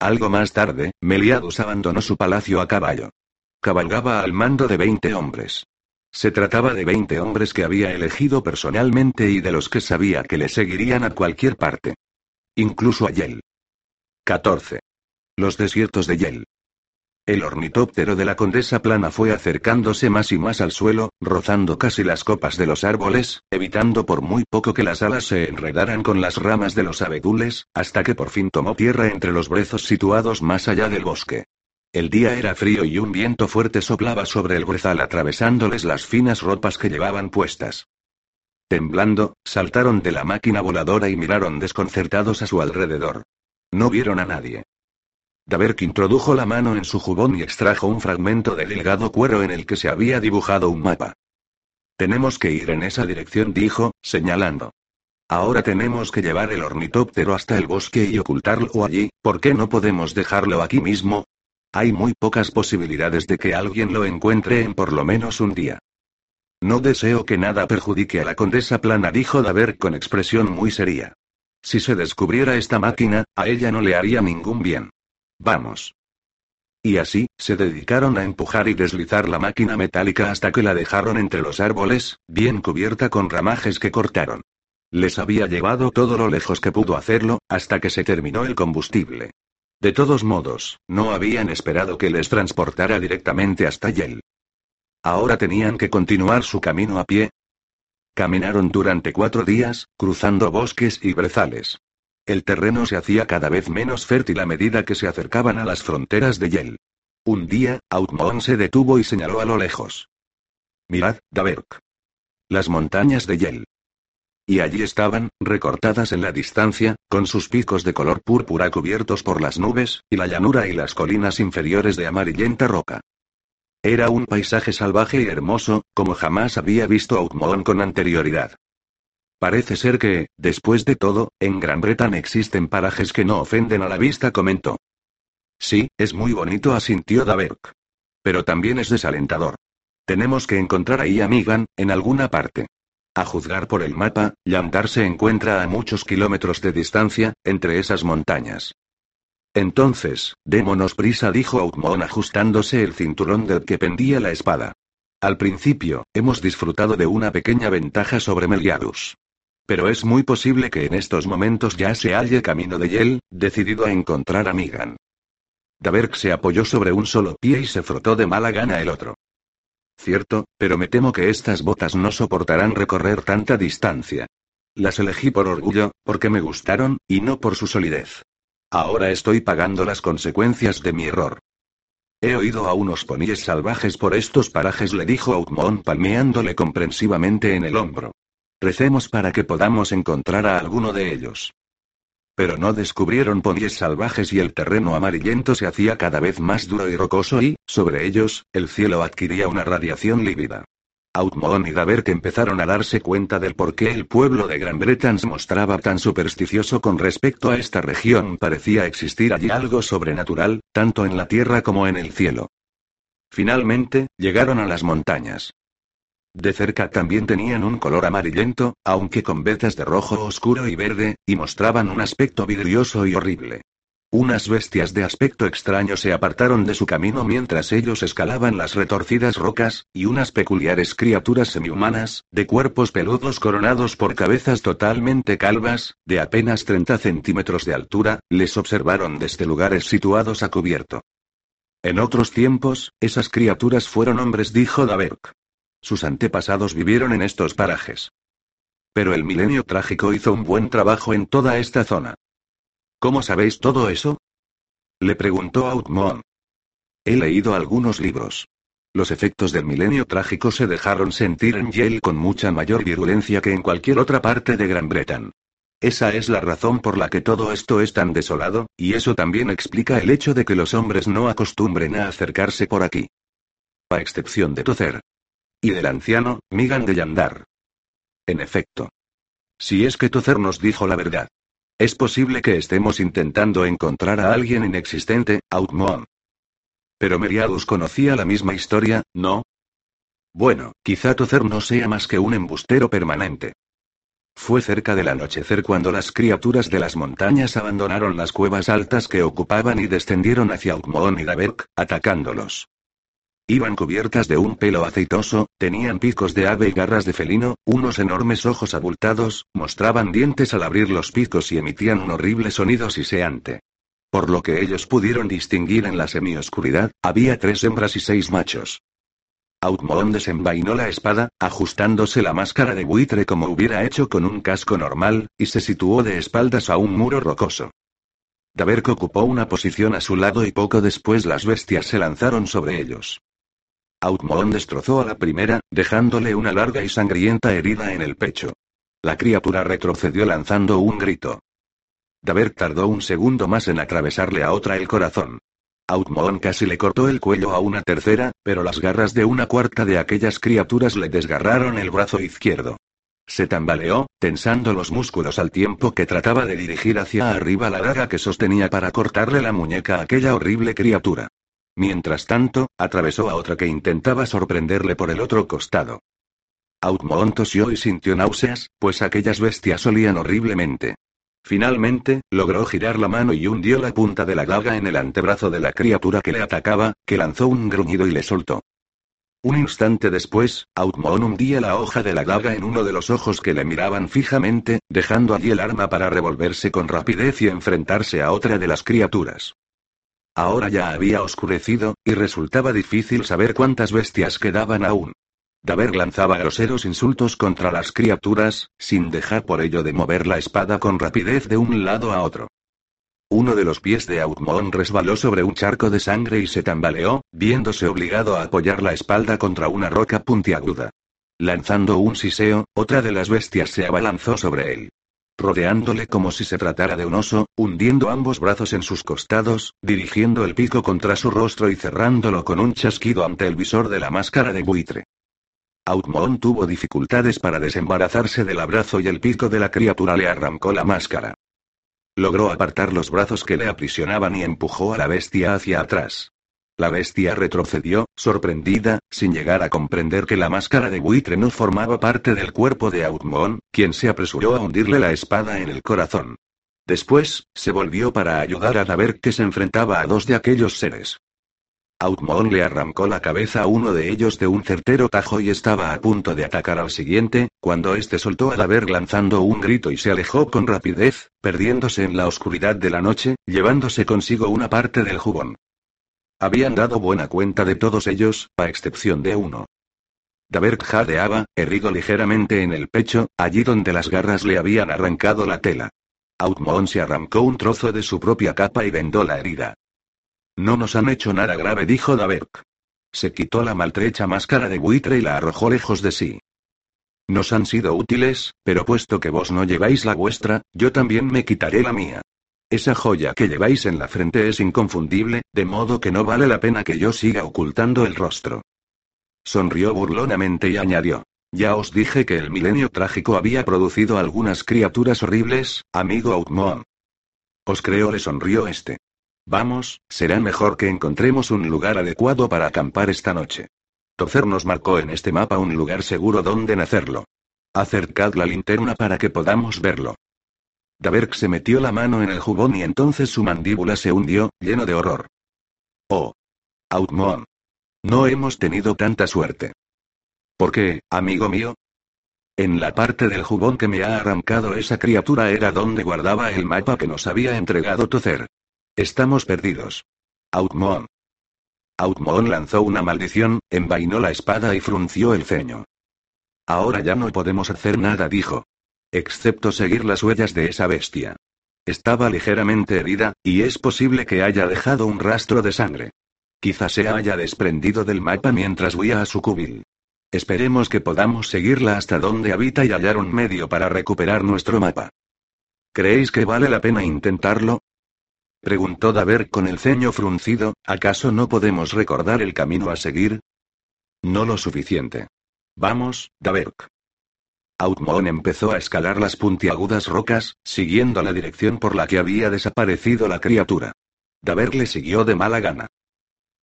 Algo más tarde, Meliadus abandonó su palacio a caballo. Cabalgaba al mando de veinte hombres. Se trataba de veinte hombres que había elegido personalmente y de los que sabía que le seguirían a cualquier parte. Incluso a Yel. 14. Los desiertos de Yel. El ornitóptero de la condesa plana fue acercándose más y más al suelo, rozando casi las copas de los árboles, evitando por muy poco que las alas se enredaran con las ramas de los abedules, hasta que por fin tomó tierra entre los brezos situados más allá del bosque. El día era frío y un viento fuerte soplaba sobre el brezal atravesándoles las finas ropas que llevaban puestas. Temblando, saltaron de la máquina voladora y miraron desconcertados a su alrededor. No vieron a nadie. Daberk introdujo la mano en su jubón y extrajo un fragmento de delgado cuero en el que se había dibujado un mapa. Tenemos que ir en esa dirección, dijo, señalando. Ahora tenemos que llevar el ornitóptero hasta el bosque y ocultarlo allí, ¿por qué no podemos dejarlo aquí mismo? Hay muy pocas posibilidades de que alguien lo encuentre en por lo menos un día. No deseo que nada perjudique a la condesa plana, dijo Daberk con expresión muy seria. Si se descubriera esta máquina, a ella no le haría ningún bien. Vamos. Y así, se dedicaron a empujar y deslizar la máquina metálica hasta que la dejaron entre los árboles, bien cubierta con ramajes que cortaron. Les había llevado todo lo lejos que pudo hacerlo, hasta que se terminó el combustible. De todos modos, no habían esperado que les transportara directamente hasta Yel. Ahora tenían que continuar su camino a pie. Caminaron durante cuatro días, cruzando bosques y brezales. El terreno se hacía cada vez menos fértil a medida que se acercaban a las fronteras de Yel. Un día, Outmon se detuvo y señaló a lo lejos. Mirad, Daberk. Las montañas de Yel. Y allí estaban, recortadas en la distancia, con sus picos de color púrpura cubiertos por las nubes, y la llanura y las colinas inferiores de amarillenta roca. Era un paisaje salvaje y hermoso, como jamás había visto Outmon con anterioridad. Parece ser que, después de todo, en Gran Bretaña existen parajes que no ofenden a la vista, comentó. Sí, es muy bonito, asintió Daberk. Pero también es desalentador. Tenemos que encontrar ahí a Migan, en alguna parte. A juzgar por el mapa, Yandar se encuentra a muchos kilómetros de distancia, entre esas montañas. Entonces, démonos prisa, dijo Outmon ajustándose el cinturón del que pendía la espada. Al principio, hemos disfrutado de una pequeña ventaja sobre Meliadus. Pero es muy posible que en estos momentos ya se halle camino de Yel, decidido a encontrar a Migan. Daberk se apoyó sobre un solo pie y se frotó de mala gana el otro. Cierto, pero me temo que estas botas no soportarán recorrer tanta distancia. Las elegí por orgullo, porque me gustaron, y no por su solidez. Ahora estoy pagando las consecuencias de mi error. He oído a unos poníes salvajes por estos parajes, le dijo Outmon palmeándole comprensivamente en el hombro. Recemos para que podamos encontrar a alguno de ellos. Pero no descubrieron poníes salvajes y el terreno amarillento se hacía cada vez más duro y rocoso y, sobre ellos, el cielo adquiría una radiación lívida. Outmon y Daberk empezaron a darse cuenta del por qué el pueblo de Gran Bretagne se mostraba tan supersticioso con respecto a esta región. Parecía existir allí algo sobrenatural, tanto en la tierra como en el cielo. Finalmente, llegaron a las montañas. De cerca también tenían un color amarillento, aunque con vetas de rojo oscuro y verde, y mostraban un aspecto vidrioso y horrible. Unas bestias de aspecto extraño se apartaron de su camino mientras ellos escalaban las retorcidas rocas, y unas peculiares criaturas semihumanas, de cuerpos peludos coronados por cabezas totalmente calvas, de apenas 30 centímetros de altura, les observaron desde lugares situados a cubierto. En otros tiempos, esas criaturas fueron hombres, dijo Daberk. Sus antepasados vivieron en estos parajes. Pero el milenio trágico hizo un buen trabajo en toda esta zona. ¿Cómo sabéis todo eso? Le preguntó Outmon. He leído algunos libros. Los efectos del milenio trágico se dejaron sentir en Yale con mucha mayor virulencia que en cualquier otra parte de Gran Bretaña. Esa es la razón por la que todo esto es tan desolado, y eso también explica el hecho de que los hombres no acostumbren a acercarse por aquí. A excepción de Tocer. Y del anciano, Migan de Yandar. En efecto. Si es que Tozer nos dijo la verdad. Es posible que estemos intentando encontrar a alguien inexistente, Outmon. Pero Meriadus conocía la misma historia, ¿no? Bueno, quizá Tozer no sea más que un embustero permanente. Fue cerca del anochecer cuando las criaturas de las montañas abandonaron las cuevas altas que ocupaban y descendieron hacia Outmon y Daberk, atacándolos. Iban cubiertas de un pelo aceitoso, tenían picos de ave y garras de felino, unos enormes ojos abultados, mostraban dientes al abrir los picos y emitían un horrible sonido siseante. Por lo que ellos pudieron distinguir en la semioscuridad, había tres hembras y seis machos. Outmon desenvainó la espada, ajustándose la máscara de buitre como hubiera hecho con un casco normal, y se situó de espaldas a un muro rocoso. Daberk ocupó una posición a su lado y poco después las bestias se lanzaron sobre ellos. Outmon destrozó a la primera, dejándole una larga y sangrienta herida en el pecho. La criatura retrocedió lanzando un grito. Daberk tardó un segundo más en atravesarle a otra el corazón. Outmon casi le cortó el cuello a una tercera, pero las garras de una cuarta de aquellas criaturas le desgarraron el brazo izquierdo. Se tambaleó, tensando los músculos al tiempo que trataba de dirigir hacia arriba la daga que sostenía para cortarle la muñeca a aquella horrible criatura. Mientras tanto, atravesó a otra que intentaba sorprenderle por el otro costado. Outmon tosió y sintió náuseas, pues aquellas bestias olían horriblemente. Finalmente, logró girar la mano y hundió la punta de la daga en el antebrazo de la criatura que le atacaba, que lanzó un gruñido y le soltó. Un instante después, Outmon hundía la hoja de la daga en uno de los ojos que le miraban fijamente, dejando allí el arma para revolverse con rapidez y enfrentarse a otra de las criaturas. Ahora ya había oscurecido, y resultaba difícil saber cuántas bestias quedaban aún. Daber lanzaba groseros insultos contra las criaturas, sin dejar por ello de mover la espada con rapidez de un lado a otro. Uno de los pies de Outmon resbaló sobre un charco de sangre y se tambaleó, viéndose obligado a apoyar la espalda contra una roca puntiaguda. Lanzando un siseo, otra de las bestias se abalanzó sobre él rodeándole como si se tratara de un oso, hundiendo ambos brazos en sus costados, dirigiendo el pico contra su rostro y cerrándolo con un chasquido ante el visor de la máscara de buitre. Outmon tuvo dificultades para desembarazarse del abrazo y el pico de la criatura le arrancó la máscara. Logró apartar los brazos que le aprisionaban y empujó a la bestia hacia atrás. La bestia retrocedió, sorprendida, sin llegar a comprender que la máscara de buitre no formaba parte del cuerpo de Outmon, quien se apresuró a hundirle la espada en el corazón. Después, se volvió para ayudar a Daber que se enfrentaba a dos de aquellos seres. Outmon le arrancó la cabeza a uno de ellos de un certero tajo y estaba a punto de atacar al siguiente, cuando este soltó a Daber lanzando un grito y se alejó con rapidez, perdiéndose en la oscuridad de la noche, llevándose consigo una parte del jubón. Habían dado buena cuenta de todos ellos, a excepción de uno. Daber jadeaba, herido ligeramente en el pecho, allí donde las garras le habían arrancado la tela. Outmon se arrancó un trozo de su propia capa y vendó la herida. No nos han hecho nada grave, dijo Daberk. Se quitó la maltrecha máscara de buitre y la arrojó lejos de sí. Nos han sido útiles, pero puesto que vos no lleváis la vuestra, yo también me quitaré la mía. Esa joya que lleváis en la frente es inconfundible, de modo que no vale la pena que yo siga ocultando el rostro. Sonrió burlonamente y añadió. Ya os dije que el milenio trágico había producido algunas criaturas horribles, amigo Outmon. Os creo, le sonrió este. Vamos, será mejor que encontremos un lugar adecuado para acampar esta noche. Tozer nos marcó en este mapa un lugar seguro donde nacerlo. Acercad la linterna para que podamos verlo. Daberk se metió la mano en el jubón y entonces su mandíbula se hundió, lleno de horror. Oh. Outmon. No hemos tenido tanta suerte. ¿Por qué, amigo mío? En la parte del jubón que me ha arrancado esa criatura era donde guardaba el mapa que nos había entregado Tozer. Estamos perdidos. Outmon. Outmon lanzó una maldición, envainó la espada y frunció el ceño. Ahora ya no podemos hacer nada, dijo. Excepto seguir las huellas de esa bestia. Estaba ligeramente herida, y es posible que haya dejado un rastro de sangre. Quizá se haya desprendido del mapa mientras huía a su cubil. Esperemos que podamos seguirla hasta donde habita y hallar un medio para recuperar nuestro mapa. ¿Creéis que vale la pena intentarlo? Preguntó Daver con el ceño fruncido, ¿acaso no podemos recordar el camino a seguir? No lo suficiente. Vamos, Daberk. Outmon empezó a escalar las puntiagudas rocas, siguiendo la dirección por la que había desaparecido la criatura. Daver le siguió de mala gana.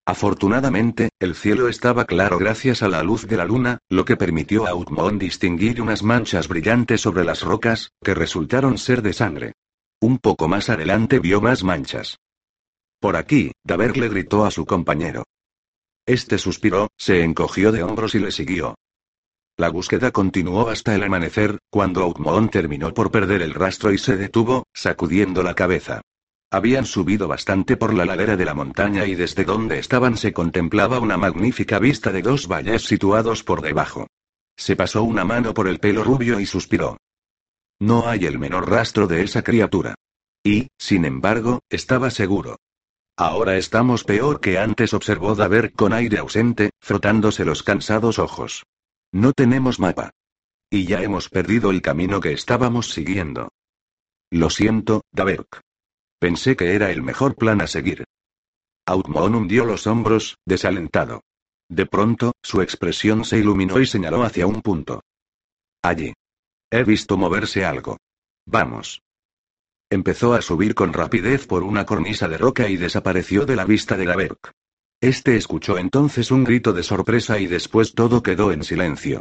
Afortunadamente, el cielo estaba claro gracias a la luz de la luna, lo que permitió a Outmon distinguir unas manchas brillantes sobre las rocas, que resultaron ser de sangre. Un poco más adelante vio más manchas. Por aquí, Daver le gritó a su compañero. Este suspiró, se encogió de hombros y le siguió. La búsqueda continuó hasta el amanecer, cuando Outmon terminó por perder el rastro y se detuvo, sacudiendo la cabeza. Habían subido bastante por la ladera de la montaña y desde donde estaban se contemplaba una magnífica vista de dos valles situados por debajo. Se pasó una mano por el pelo rubio y suspiró. No hay el menor rastro de esa criatura. Y, sin embargo, estaba seguro. Ahora estamos peor que antes, observó Daver con aire ausente, frotándose los cansados ojos. No tenemos mapa. Y ya hemos perdido el camino que estábamos siguiendo. Lo siento, Daverk. Pensé que era el mejor plan a seguir. Outmon hundió los hombros, desalentado. De pronto, su expresión se iluminó y señaló hacia un punto. Allí. He visto moverse algo. Vamos. Empezó a subir con rapidez por una cornisa de roca y desapareció de la vista de Daberk. Este escuchó entonces un grito de sorpresa y después todo quedó en silencio.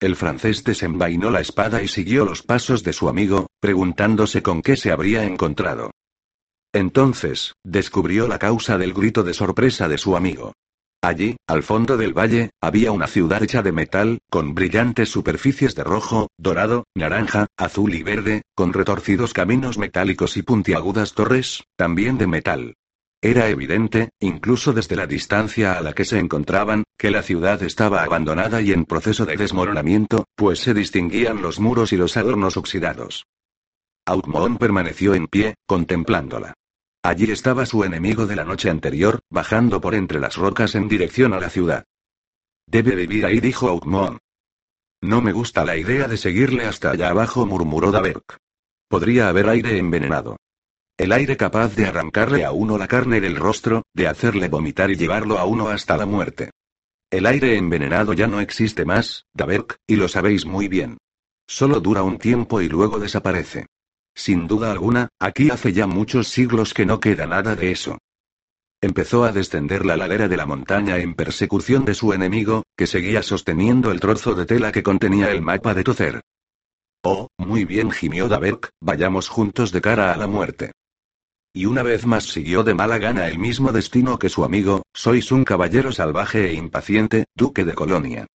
El francés desenvainó la espada y siguió los pasos de su amigo, preguntándose con qué se habría encontrado. Entonces, descubrió la causa del grito de sorpresa de su amigo. Allí, al fondo del valle, había una ciudad hecha de metal, con brillantes superficies de rojo, dorado, naranja, azul y verde, con retorcidos caminos metálicos y puntiagudas torres, también de metal. Era evidente, incluso desde la distancia a la que se encontraban, que la ciudad estaba abandonada y en proceso de desmoronamiento, pues se distinguían los muros y los adornos oxidados. Outmon permaneció en pie, contemplándola. Allí estaba su enemigo de la noche anterior, bajando por entre las rocas en dirección a la ciudad. Debe vivir ahí, dijo Outmon. No me gusta la idea de seguirle hasta allá abajo, murmuró Daberk. Podría haber aire envenenado. El aire capaz de arrancarle a uno la carne del rostro, de hacerle vomitar y llevarlo a uno hasta la muerte. El aire envenenado ya no existe más, Daberk, y lo sabéis muy bien. Solo dura un tiempo y luego desaparece. Sin duda alguna, aquí hace ya muchos siglos que no queda nada de eso. Empezó a descender la ladera de la montaña en persecución de su enemigo, que seguía sosteniendo el trozo de tela que contenía el mapa de Tocer. Oh, muy bien, gimió Daberk, vayamos juntos de cara a la muerte. Y una vez más siguió de mala gana el mismo destino que su amigo, sois un caballero salvaje e impaciente, duque de Colonia.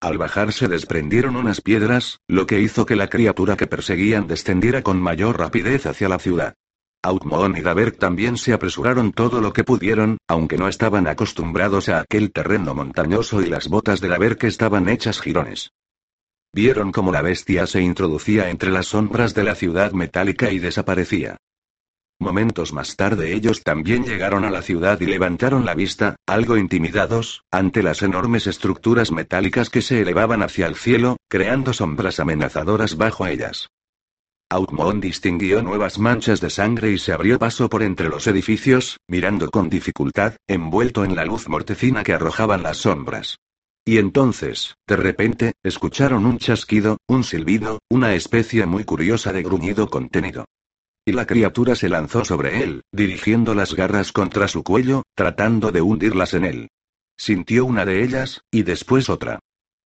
Al bajar se desprendieron unas piedras, lo que hizo que la criatura que perseguían descendiera con mayor rapidez hacia la ciudad. Outmon y Daberk también se apresuraron todo lo que pudieron, aunque no estaban acostumbrados a aquel terreno montañoso y las botas de Daberk estaban hechas jirones. Vieron cómo la bestia se introducía entre las sombras de la ciudad metálica y desaparecía. Momentos más tarde ellos también llegaron a la ciudad y levantaron la vista, algo intimidados, ante las enormes estructuras metálicas que se elevaban hacia el cielo, creando sombras amenazadoras bajo ellas. Outmon distinguió nuevas manchas de sangre y se abrió paso por entre los edificios, mirando con dificultad, envuelto en la luz mortecina que arrojaban las sombras. Y entonces, de repente, escucharon un chasquido, un silbido, una especie muy curiosa de gruñido contenido. Y la criatura se lanzó sobre él, dirigiendo las garras contra su cuello, tratando de hundirlas en él. Sintió una de ellas, y después otra.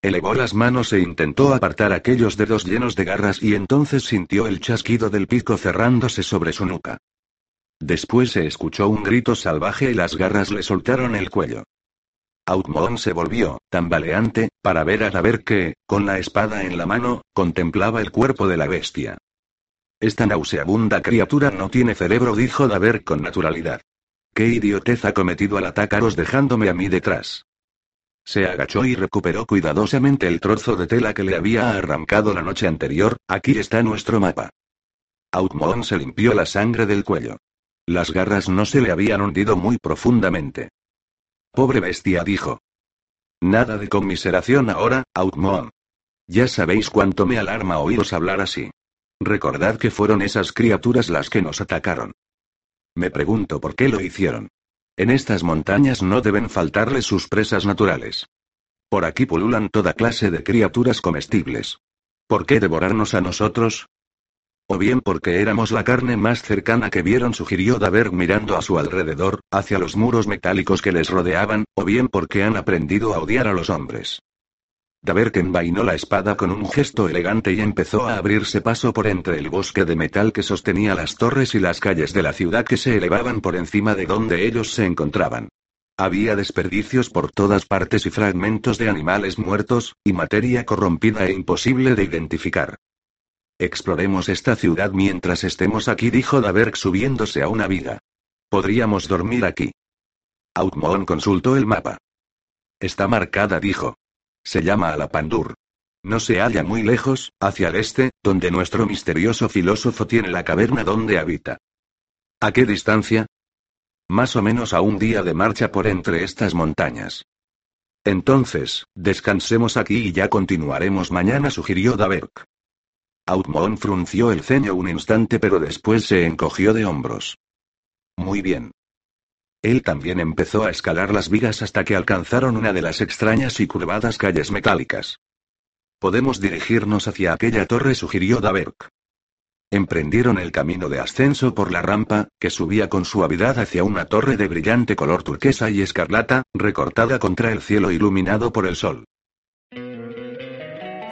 Elevó las manos e intentó apartar aquellos dedos llenos de garras y entonces sintió el chasquido del pico cerrándose sobre su nuca. Después se escuchó un grito salvaje y las garras le soltaron el cuello. Outmon se volvió, tambaleante, para ver a Daber que, con la espada en la mano, contemplaba el cuerpo de la bestia. Esta nauseabunda criatura no tiene cerebro, dijo Daber con naturalidad. ¿Qué idiotez ha cometido al atacaros dejándome a mí detrás? Se agachó y recuperó cuidadosamente el trozo de tela que le había arrancado la noche anterior, aquí está nuestro mapa. Outmon se limpió la sangre del cuello. Las garras no se le habían hundido muy profundamente. Pobre bestia, dijo. Nada de conmiseración ahora, Outmon. Ya sabéis cuánto me alarma oíros hablar así. Recordad que fueron esas criaturas las que nos atacaron. Me pregunto por qué lo hicieron. En estas montañas no deben faltarle sus presas naturales. Por aquí pululan toda clase de criaturas comestibles. ¿Por qué devorarnos a nosotros? O bien porque éramos la carne más cercana que vieron, sugirió Daber mirando a su alrededor, hacia los muros metálicos que les rodeaban, o bien porque han aprendido a odiar a los hombres. Daberk envainó la espada con un gesto elegante y empezó a abrirse paso por entre el bosque de metal que sostenía las torres y las calles de la ciudad que se elevaban por encima de donde ellos se encontraban. Había desperdicios por todas partes y fragmentos de animales muertos, y materia corrompida e imposible de identificar. Exploremos esta ciudad mientras estemos aquí, dijo Daberk subiéndose a una viga. Podríamos dormir aquí. Outmon consultó el mapa. Está marcada, dijo. Se llama Alapandur. No se halla muy lejos, hacia el este, donde nuestro misterioso filósofo tiene la caverna donde habita. ¿A qué distancia? Más o menos a un día de marcha por entre estas montañas. Entonces, descansemos aquí y ya continuaremos mañana, sugirió Daberk. Outmon frunció el ceño un instante pero después se encogió de hombros. Muy bien. Él también empezó a escalar las vigas hasta que alcanzaron una de las extrañas y curvadas calles metálicas. Podemos dirigirnos hacia aquella torre, sugirió Daberk. Emprendieron el camino de ascenso por la rampa, que subía con suavidad hacia una torre de brillante color turquesa y escarlata, recortada contra el cielo iluminado por el sol.